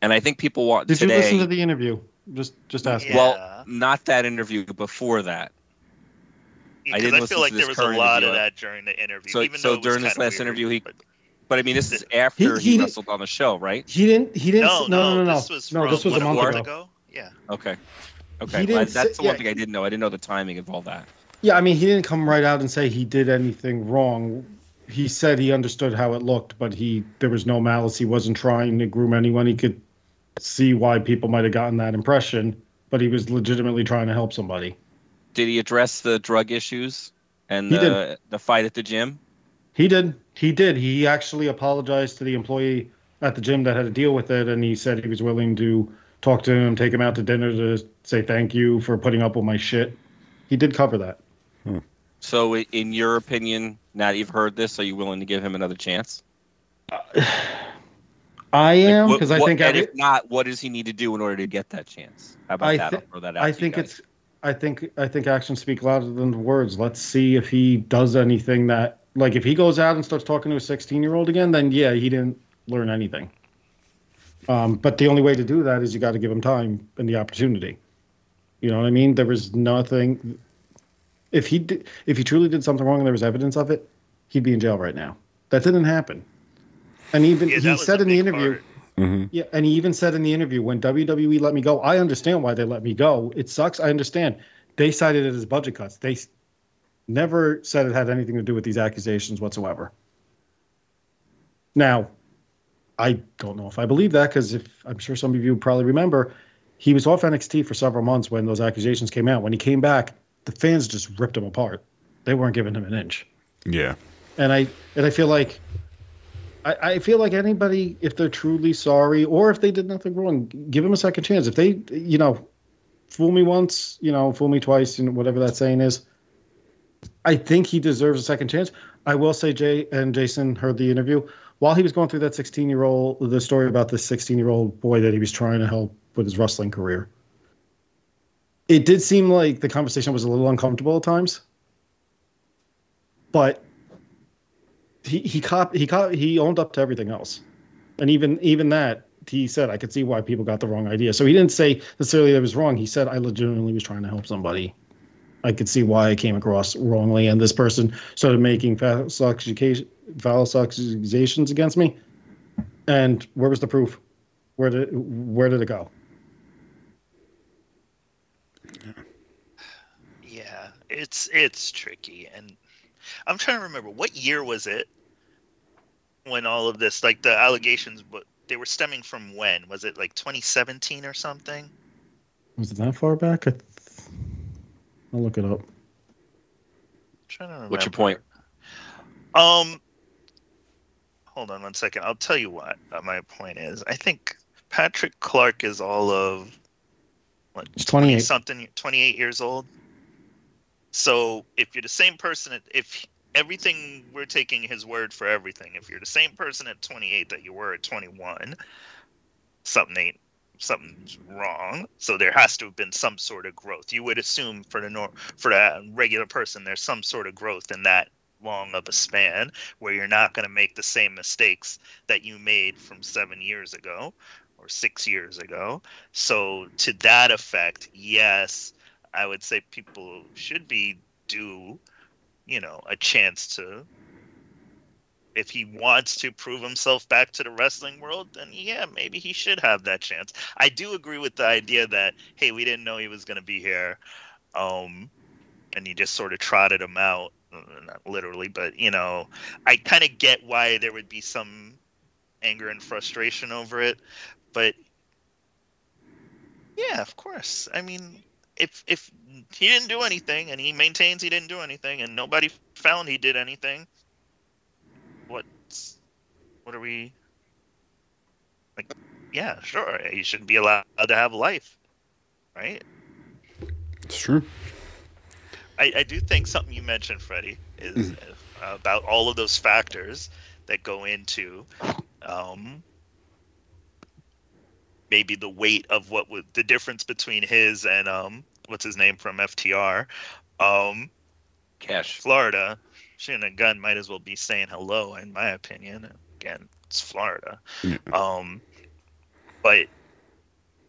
And I think people want Did today. you listen to the interview? Just just ask. Yeah. Well, not that interview, before that. I didn't I, feel like to there was a lot interview. of that during the interview. So- even so though during this last weird, interview, he- but- But I mean, this is *laughs* after He- he, he- wrestled on the show, right? He didn't. He didn't. no, no, no, no, This was no. from This was a month month ago. Yeah. Okay. Okay. Well, that's say- the one yeah. thing I didn't know. I didn't know the timing of all that. Yeah, I mean, he didn't come right out and say he did anything wrong. He said he understood how it looked, but he there was no malice. He wasn't trying to groom anyone. He could see why people might have gotten that impression, but he was legitimately trying to help somebody. Did he address the drug issues and He the the fight at the gym? He did. He did. He actually apologized to the employee at the gym that had to deal with it, and he said he was willing to talk to him, take him out to dinner to say thank you for putting up with my shit. He did cover that. Hmm. So, in your opinion, now that you've heard this, are you willing to give him another chance? *sighs* *sighs* *sighs* I am because I think and if not, what does he need to do in order to get that chance? How about I that? I'll throw that out I think it's I think I think actions speak louder than words. Let's see if he does anything that like if he goes out and starts talking to a 16 year old again, then yeah, he didn't learn anything. Um, but the only way to do that is you got to give him time and the opportunity. You know what I mean? There was nothing. If he did, if he truly did something wrong and there was evidence of it, he'd be in jail right now. That didn't happen. And even Yeah, he said in the interview, part. hmm yeah, and he even said in the interview when WWE let me go, I understand why they let me go. It sucks. I understand. They cited it as budget cuts. They never said it had anything to do with these accusations whatsoever. Now, I don't know if I believe that because if I'm sure some of you probably remember, he was off NXT for several months when those accusations came out. When he came back, the fans just ripped him apart. They weren't giving him an inch Yeah. and I and I feel like I, I feel like anybody, if they're truly sorry or if they did nothing wrong, give them a second chance. If they, you know, fool me once, you know, fool me twice, you know, whatever that saying is. I think he deserves a second chance. I will say, Jay and Jason heard the interview while he was going through that 16 year old, the story about the 16 year old boy that he was trying to help with his wrestling career. It did seem like the conversation was a little uncomfortable at times, but he he cop he cop he owned up to everything else, and even even that he said I could see why people got the wrong idea. So he didn't say necessarily that it was wrong. He said I legitimately was trying to help somebody. I could see why I came across wrongly, and this person started making false false accusations against me. And where was the proof? Where did where did it go? Yeah, it's it's tricky, and I'm trying to remember what year was it when all of this, like the allegations, but they were stemming from when? Was it like 2017 or something? Was it that far back? I th- I'll look it up. trying to remember. What's your point? Um, hold on one second. I'll tell you what uh, my point is. I think Patrick Clark is all of what He's 28. something, 28 years old. So if you're the same person, if everything we're taking his word for everything, if you're the same person at 28 that you were at 21, something ain't something's wrong. So there has to have been some sort of growth. You would assume for the nor- for that regular person, there's some sort of growth in that long of a span where you're not going to make the same mistakes that you made from seven years ago or six years ago. So to that effect, yes, I would say people should be due, you know, a chance to. If he wants to prove himself back to the wrestling world, then yeah, maybe he should have that chance. I do agree with the idea that hey, we didn't know he was going to be here, um, and you just sort of trotted him out, uh, not literally, but you know, I kind of get why there would be some anger and frustration over it, but yeah, of course. I mean, if if he didn't do anything and he maintains he didn't do anything and nobody found he did anything, what what are we like? Yeah, sure, he shouldn't be allowed to have life, right? It's true. I, I do think something you mentioned, Freddie, is about all of those factors that go into um, maybe the weight of what would the difference between his and um, what's his name from FTR, um, Cash. Florida. Shooting a gun might as well be saying hello, in my opinion. Again, it's Florida. Yeah. Um, but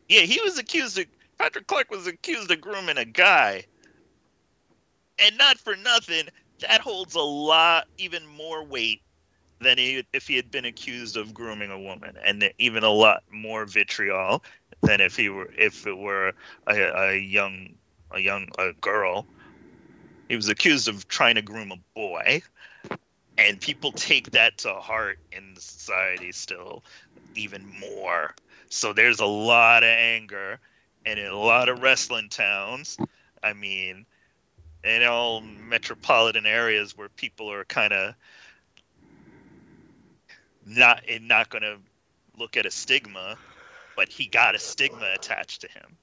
yeah, he was accused of Patrick Clark was accused of grooming a guy. And not for nothing, that holds a lot, even more weight than he, if he had been accused of grooming a woman, and even a lot more vitriol than if he were if it were a, a young a young a girl. He was accused of trying to groom a boy, and people take that to heart in society still, even more. So there's a lot of anger, and in a lot of wrestling towns, I mean, in all metropolitan areas where people are kind of not and not going to look at a stigma, but he got a stigma attached to him.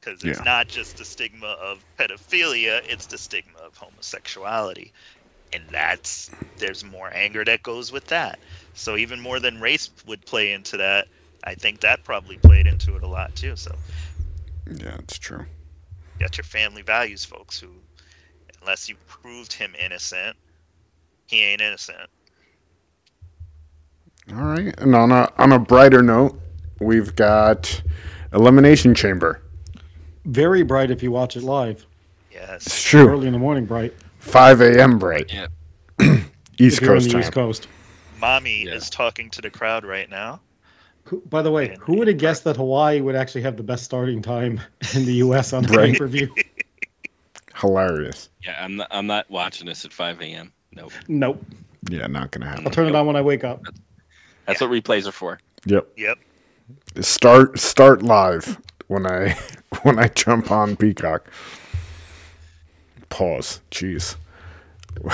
because it's Yeah. not just the stigma of pedophilia; it's the stigma of homosexuality, and that's there's more anger that goes with that. So even more than race would play into that, I think that probably played into it a lot too. So Yeah, it's true. you got your family values, folks, who unless you proved him innocent, he ain't innocent. All right. And on a on a brighter note, we've got Elimination Chamber. Very bright if you watch it live. Yes. It's true. Early in the morning, bright. 5 a.m. bright. Yeah. *clears throat* East if you're on Coast the time. East Coast. Mommy Yeah. is talking to the crowd right now. Who, by the way, who would have guessed that Hawaii would actually have the best starting time *laughs* in the U.S. on Right. pay per view? *laughs* Hilarious. Yeah, I'm not, I'm not watching this at 5 a.m. Nope. Nope. Yeah, not gonna happen. I'll turn it on when I wake up. That's what replays are for. Yep. Yep. Start start live when I *laughs* when I jump on Peacock. Pause. Jeez. *laughs*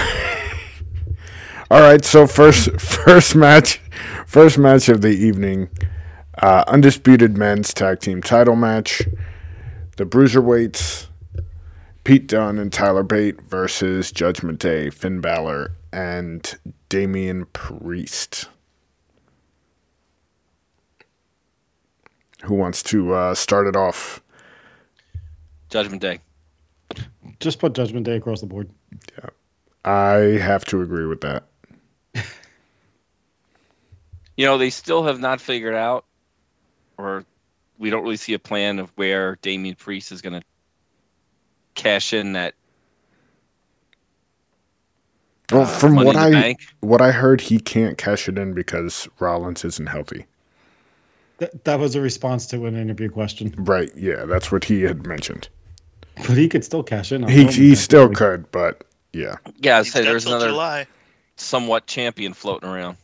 All right, so first first match first match of the evening, uh, undisputed men's tag team title match. The Bruiserweights, Pete Dunne and Tyler Bate versus Judgment Day, Finn Balor and Damian Priest. Who wants to uh, start it off? Judgment Day. Just put Judgment Day across the board. Yeah. I have to agree with that. You know, they still have not figured out, or we don't really see a plan of where Damian Priest is going to cash in that. Well, uh, from what I Bank. what I heard, he can't cash it in because Rollins isn't healthy. That, that was a response to an interview question. Right? Yeah, that's what he had mentioned. But he could still cash in. on He he still could, but yeah, Yeah, I He's say there's another July. somewhat champion floating around.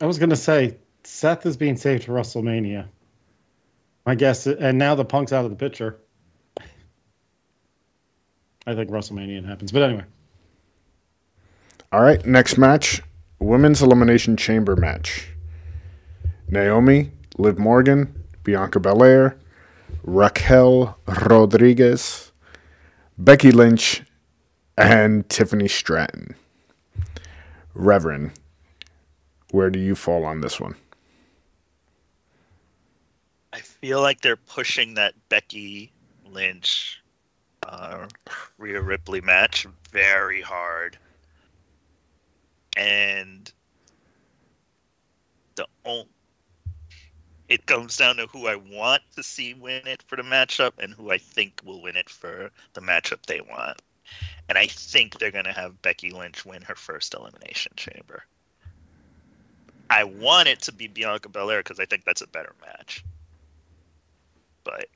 I was going to say Seth is being saved for WrestleMania. I guess, and now the Punk's out of the picture. I think WrestleMania happens, but anyway, All right, next match, women's elimination chamber match. Naomi, Liv Morgan, Bianca Belair, Raquel Rodriguez, Becky Lynch, and Tiffany Stratton. Reverend, where do you fall on this one? I feel like they're pushing that Becky Lynch, uh, Rhea Ripley match very hard, and the it comes down to who I want to see win it for the matchup and who I think will win it for the matchup they want. And I think they're going to have Becky Lynch win her first elimination chamber. I want it to be Bianca Belair because I think that's a better match but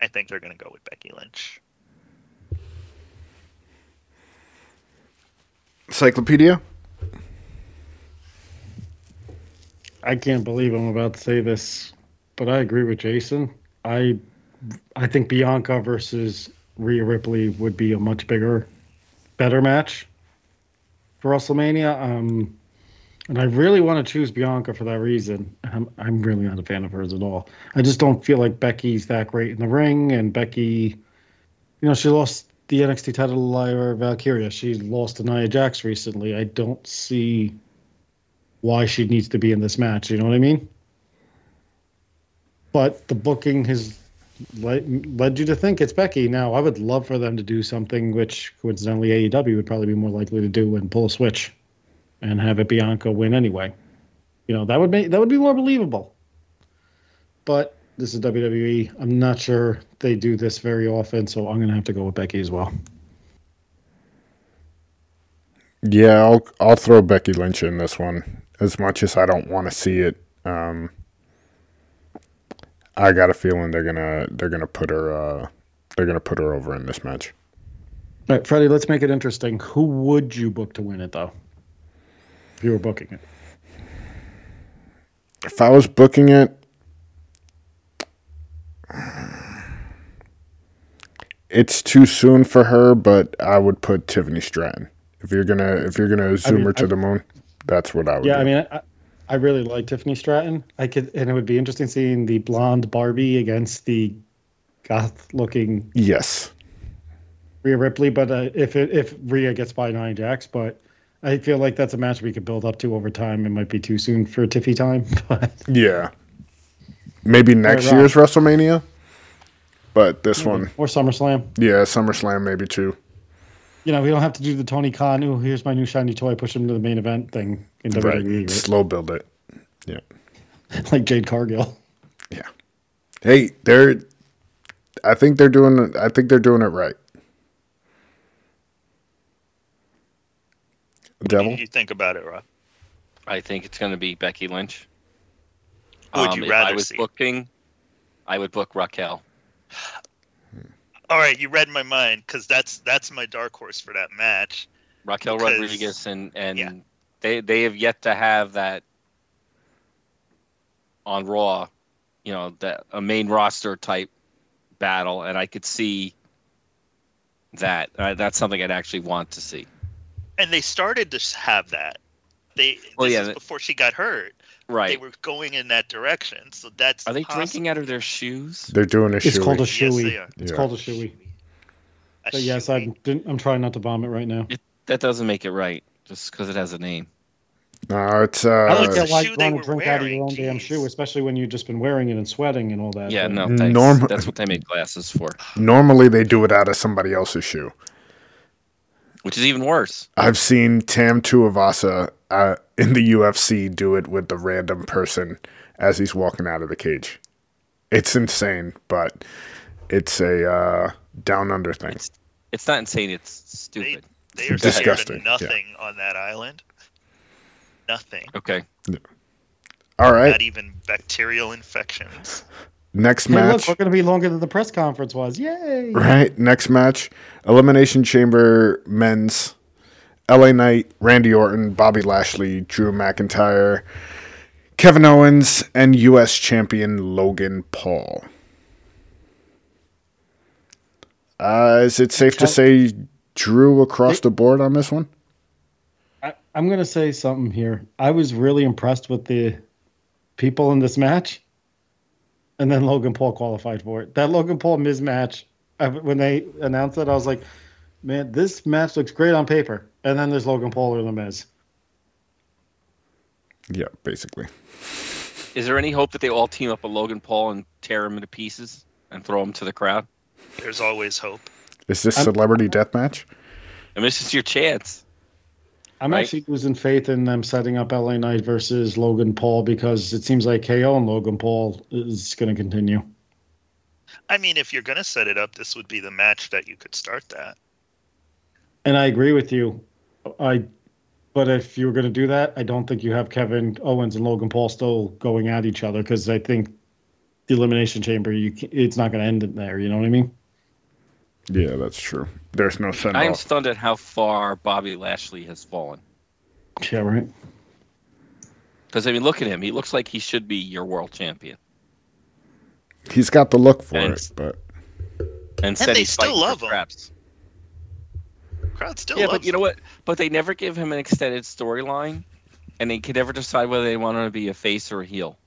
I think they're going to go with Becky Lynch. Encyclopedia? I can't believe I'm about to say this, but I agree with Jason. I I think Bianca versus Rhea Ripley would be a much bigger, better match for WrestleMania. Um, and I really want to choose Bianca for that reason. I'm I'm really not a fan of hers at all. I just don't feel like Becky's that great in the ring, and Becky, you know, she lost the NXT title to Lyra Valkyria. She lost to Nia Jax recently. I don't see why she needs to be in this match. You know what I mean? But the booking has led, you to think it's Becky. Now, I would love for them to do something which coincidentally AEW would probably be more likely to do and pull a switch and have it Bianca win anyway. You know, that would make that would be more believable. But this is WWE. I'm not sure they do this very often, so I'm gonna have to go with Becky as well. Yeah, I'll I'll throw Becky Lynch in this one. As much as I don't want to see it, um, I got a feeling they're gonna they're gonna put her uh, they're gonna put her over in this match. All right, Freddie, let's make it interesting. Who would you book to win it though? If you were booking it. If I was booking it, it's too soon for her, but I would put Tiffany Stratton. If you're gonna if you're gonna zoom mean, her to I- the moon, that's what I would. Yeah, do. I mean, I, I really like Tiffany Stratton. I could, and it would be interesting seeing the blonde Barbie against the goth-looking Yes. Rhea Ripley. But uh, if it, if Rhea gets by Nia Jax, but I feel like that's a match we could build up to over time. It might be too soon for Tiffy time, *laughs* but Yeah. Maybe next Rob. year's WrestleMania. But this one, or SummerSlam. yeah, SummerSlam maybe too. You know, we don't have to do the Tony Khan. Oh, here's my new shiny toy. Push him to the main event thing in WWE, Right. right? Slow build it. Yeah. *laughs* like Jade Cargill. Yeah. Hey, they're I think they're doing I think they're doing it right. What do Devil? you think about it, Rob? I think it's going to be Becky Lynch. Who would Um, you if I was see? booking, I would book Raquel. All right, you read my mind because that's that's my dark horse for that match. Raquel Because- Rodriguez and and yeah. they they have yet to have that on Raw, you know, that a main roster type battle, and I could see that. Uh, that's something I'd actually want to see. And they started to have that. They Well, this yeah, is before she got hurt. They were going in that direction. So that's Are they possible. drinking out of their shoes? They're doing a shoe. It's called a shoey. Yes, they are. it's Yeah. called a shoey. A But yes, shoey. I'm I'm trying not to bomb it right now. That doesn't make it right, just because it has a name. No, it's I uh don't it's get a why shoe you they want were to drink out of your wearing, own damn jeez. shoe, especially when you've just been wearing it and sweating and all that. Yeah, But no, thanks. Norm- That's what they make glasses for, normally they do it out of somebody else's shoe. Which is even worse. I've seen Tai Tuivasa uh, in the UFC do it with the random person as he's walking out of the cage. It's insane, but it's a uh, down under thing. It's it's not insane. It's stupid. They are Disgusting, scared yeah. nothing on that island. Nothing. Okay. All right, Not even bacterial infections. Next hey, look, match. we're going to be longer than the press conference was. Yay! Right, next match, Elimination Chamber men's. LA Knight, Randy Orton, Bobby Lashley, Drew McIntyre, Kevin Owens, and U.S. champion Logan Paul. Uh, is it safe to say Drew across the board on this one? I, I'm going to say something here. I was really impressed with the people in this match, and then Logan Paul qualified for it. That Logan Paul mismatch uh, when they announced that, I was like, man, this match looks great on paper. And then there's Logan Paul or the Miz. Yeah, basically. Is there any hope that they all team up with Logan Paul and tear him into pieces and throw him to the crowd? There's always hope. Is this I'm- celebrity death match? I mean, this is your chance. I'm Right. actually losing faith in them setting up LA Knight versus Logan Paul because it seems like KO and Logan Paul is going to continue. I mean, if you're gonna set it up, this would be the match that you could start that. And I agree with you. I, but if you were going to do that, I don't think you have Kevin Owens and Logan Paul still going at each other because I think the elimination chamber, you it's not going to end in there. You know what I mean? Yeah, that's true. There's no send I am stunned at how far Bobby Lashley has fallen. Yeah, right. Because I mean, look at him. He looks like he should be your world champion. He's got the look for And- it, but And, said they still fighting for love him. scraps. Crowd still Yeah, loves but you know what? But they never give him an extended storyline, and they can never decide whether they want him to be a face or a heel.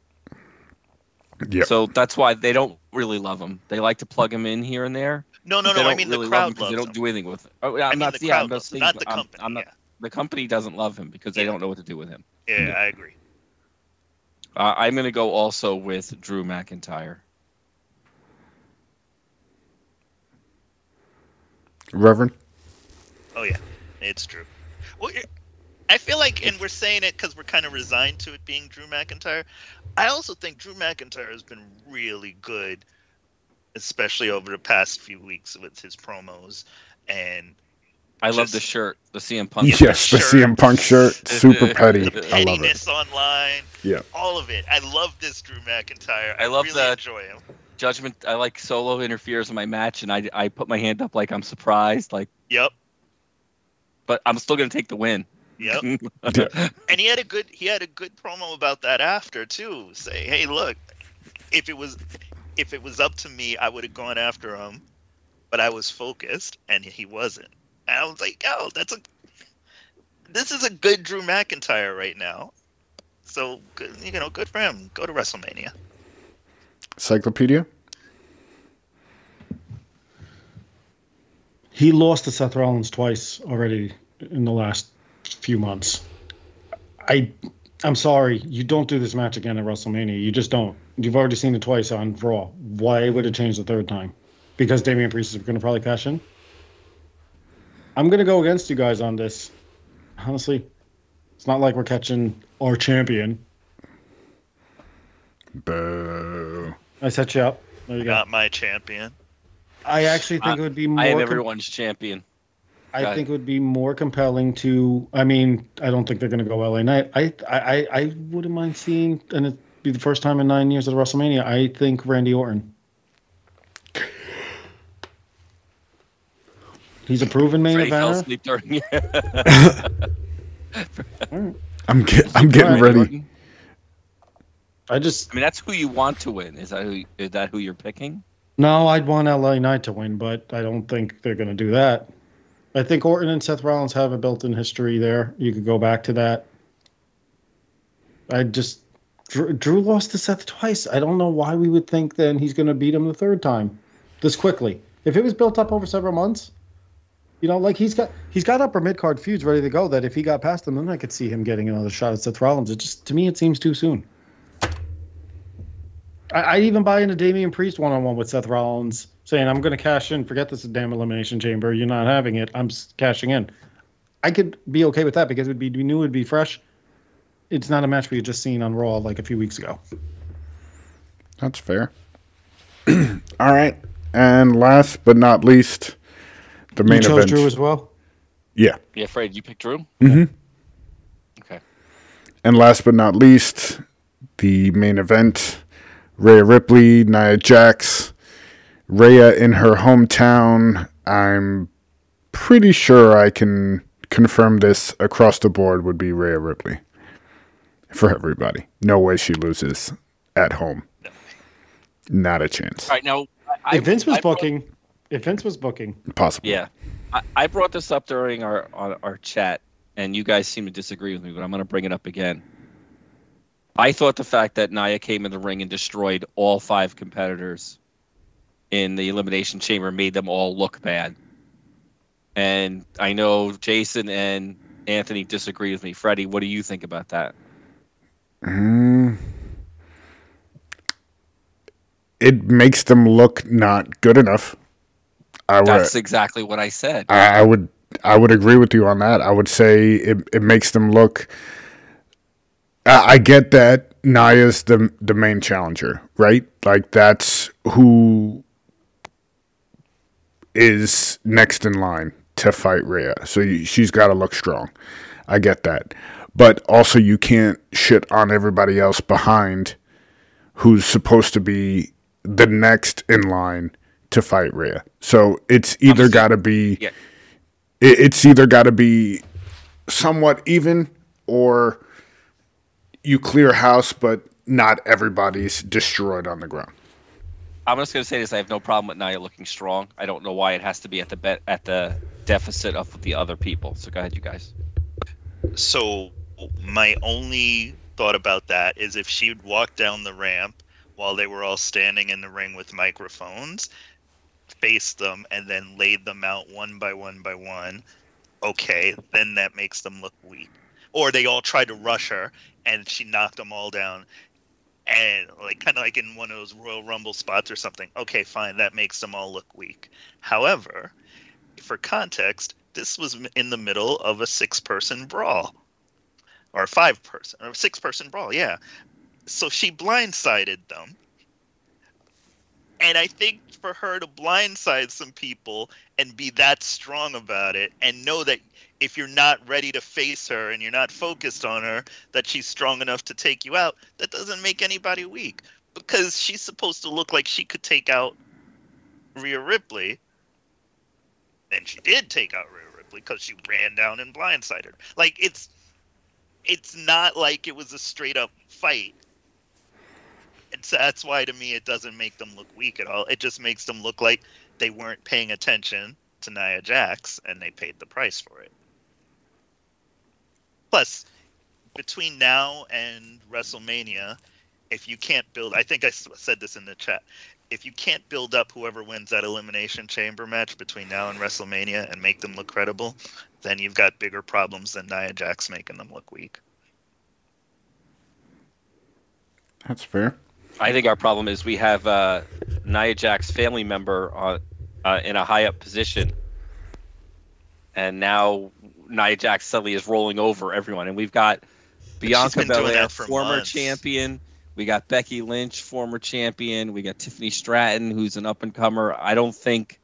yeah. So that's why they don't really love him. They like to plug him in here and there. No, no, no. I mean, really the love him crowd because loves they don't him. do anything with it. Oh, yeah, I I'm mean, not. the yeah, I'm crowd not saying- not the I'm- company. I'm not- yeah. The company doesn't love him because they Yeah. don't know what to do with him. yeah, I agree. Uh, I'm going to go also with Drew McIntyre. Reverend? Oh yeah, it's true. Well, I feel like, and we're saying it because we're kind of resigned to it being Drew McIntyre. I also think Drew McIntyre has been really good, especially over the past few weeks with his promos. And I love the shirt, the CM Punk. Shirt. Yes, the shirt. CM Punk shirt, super petty. the I love it. online, Yeah. all of it. I love this Drew McIntyre. I love really the- enjoy him. Judgment. I like Solo interferes in my match, and I I put my hand up like I'm surprised, like, Yep, but I'm still going to take the win. yep. *laughs* Yeah. and he had a good he had a good promo about that after too. Say, hey, look, if it was if it was up to me, I would have gone after him, but I was focused and he wasn't. And I was like, oh, that's a this is a good Drew McIntyre right now. So good, you know, good for him. Go to WrestleMania. Cyclopedia. He lost to Seth Rollins twice already in the last few months. I, I'm sorry, you don't do this match again at WrestleMania. You just don't. You've already seen it twice on Raw. Why would it change the third time? Because Damian Priest is going to probably cash in. I'm going to go against you guys on this. Honestly, it's not like we're catching our champion. Boo. I set you up. There you go. Not my champion. I actually think it would be more. I am com- everyone's champion. I Got think it would be more compelling to. I mean, I don't think they're going to go LA Knight. I, I, I, I wouldn't mind seeing, and it'd be the first time in nine years at WrestleMania. I think Randy Orton. He's a proven main Freddie fell eventer. asleep during *laughs* I'm get, I'm getting Alright, ready. Orton. I just I mean, that's who you want to win. Is that who? Is that who you're picking? no, I'd want LA Knight to win, but I don't think they're going to do that. I think Orton and Seth Rollins have a built-in history there. You could go back to that. I just Drew, Drew lost to Seth twice. I don't know why we would think then he's going to beat him the third time this quickly. If it was built up over several months, you know, like he's got he's got upper mid card feuds ready to go. That if he got past them, then I could see him getting another shot at Seth Rollins. It just to me it seems too soon. I, I even buy into Damian Priest one on one with Seth Rollins, saying I'm going to cash in. Forget this damn elimination chamber. You're not having it. I'm cashing in. I could be okay with that because it would be we knew it would be fresh. It's not a match we had just seen on Raw like a few weeks ago. That's fair. *clears throat* All right. And last but not least, the main you chose event. Drew as well. yeah. Yeah, Fred, you picked Drew. Mm Mhm. Okay. And last but not least, the main event Rhea Ripley, Nia Jax. Rhea in her hometown. I'm pretty sure I can confirm this across the board would be Rhea Ripley for everybody. No way she loses at home. Not a chance. All right, now. I, If Vince was I brought- booking, if Vince was booking, Possible. Yeah, I, I brought this up during our our, our chat, and you guys seem to disagree with me, but I'm going to bring it up again. I thought the fact that Nia came in the ring and destroyed all five competitors in the elimination chamber made them all look bad. And I know Jason and Anthony disagree with me. Freddie, what do you think about that? Mm. It makes them look not good enough. I would, That's exactly what I said. I, I would, I would agree with you on that. I would say it, it makes them look. I, I get that Nia's the the main challenger, right? Like that's who is next in line to fight Rhea. So you, she's got to look strong. I get that. But also you can't shit on everybody else behind who's supposed to be the next in line to fight Rhea. So it's either got to be Yeah. it, it's either got to be somewhat even or you clear house but not everybody's destroyed on the ground. I'm just going to say this: I have no problem with Nia looking strong. I don't know why it has to be at the bet at the deficit of the other people. So go ahead, you guys. So my only thought about that is if she'd walked down the ramp while they were all standing in the ring with microphones, faced them, and then laid them out one by one by one, okay, then that makes them look weak. Or they all tried to rush her and she knocked them all down. And like kind of like in one of those Royal Rumble spots or something. Okay, fine, that makes them all look weak. However, for context, this was in the middle of a six-person brawl, or five-person, or six-person brawl. Yeah, so she blindsided them, and I think for her to blindside some people and be that strong about it, and know that if you're not ready to face her and you're not focused on her, that she's strong enough to take you out, that doesn't make anybody weak because she's supposed to look like she could take out Rhea Ripley and she did take out Rhea Ripley because she ran down and blindsided her. Like it's it's not like it was a straight up fight. *laughs* That's why to me it doesn't make them look weak at all. It just makes them look like they weren't paying attention to Nia Jax and they paid the price for it. Plus, between now and WrestleMania, if you can't build, I think I said this in the chat. If you can't build up whoever wins that elimination chamber match between now and WrestleMania and make them look credible, then you've got bigger problems than Nia Jax making them look weak. That's fair. I think our problem is we have uh, Nia Jax family member uh, uh, in a high up position, and now Nia Jax suddenly is rolling over everyone, and we've got Bianca Belair, former months. champion. We got Becky Lynch, former champion. We got Tiffany Stratton, who's an up and comer. I don't think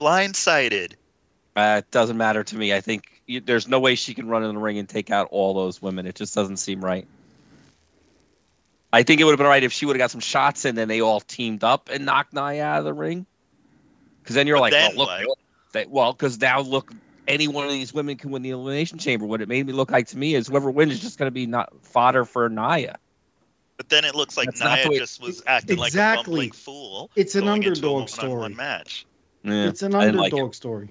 Blindsided. uh, it doesn't matter to me. I think you, there's no way she can run in the ring and take out all those women. It just doesn't seem right. I think it would have been right if she would have got some shots and then they all teamed up and knocked Nia out of the ring. Because then you're But like, then well, look, what? they, well, because now look, any one of these women can win the elimination chamber. What it made me look like to me is whoever wins is just going to be not fodder for Nia. But then it looks like That's Nia way- just was acting like a Exactly. bumbling fool. It's an going into a underdog story. match. Yeah, It's an underdog like it. story.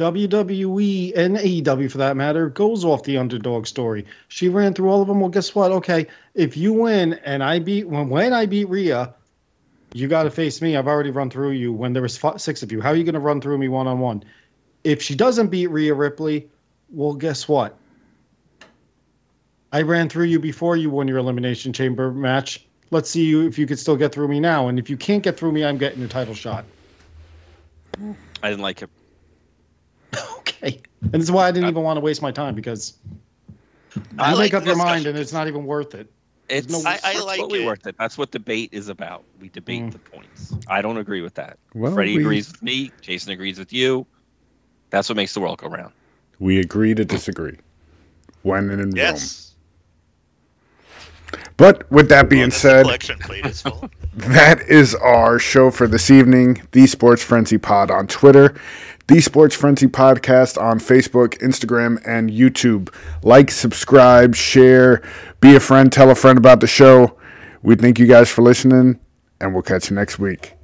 WWE and AEW, for that matter, goes off the underdog story. She ran through all of them. Well, guess what? Okay, if you win and I beat when when I beat Rhea, you got to face me. I've already run through you. When there was five, six of you, how are you going to run through me one on one? If she doesn't beat Rhea Ripley, well, guess what? I ran through you before you won your elimination chamber match. Let's see you if you could still get through me now. And if you can't get through me, I'm getting the title shot. I didn't like it. *laughs* Okay. And this is why I didn't even want to waste my time because I you like make up your discussion. mind and it's not even worth it. It's no- I- I it's like totally it. worth it. That's what debate is about. We debate Mm. the points. I don't agree with that. Well, Freddie we- agrees with me. Jason agrees with you. That's what makes the world go round. We agree to disagree. When and in Rome. Yes. But with that being Long as the said, collection plate is full. *laughs* that is our show for this evening. The Sports Frenzy Pod on Twitter, The Sports Frenzy Podcast on Facebook, Instagram, and YouTube. Like, subscribe, share, be a friend, tell a friend about the show. We thank you guys for listening, and we'll catch you next week.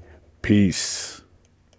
Peace.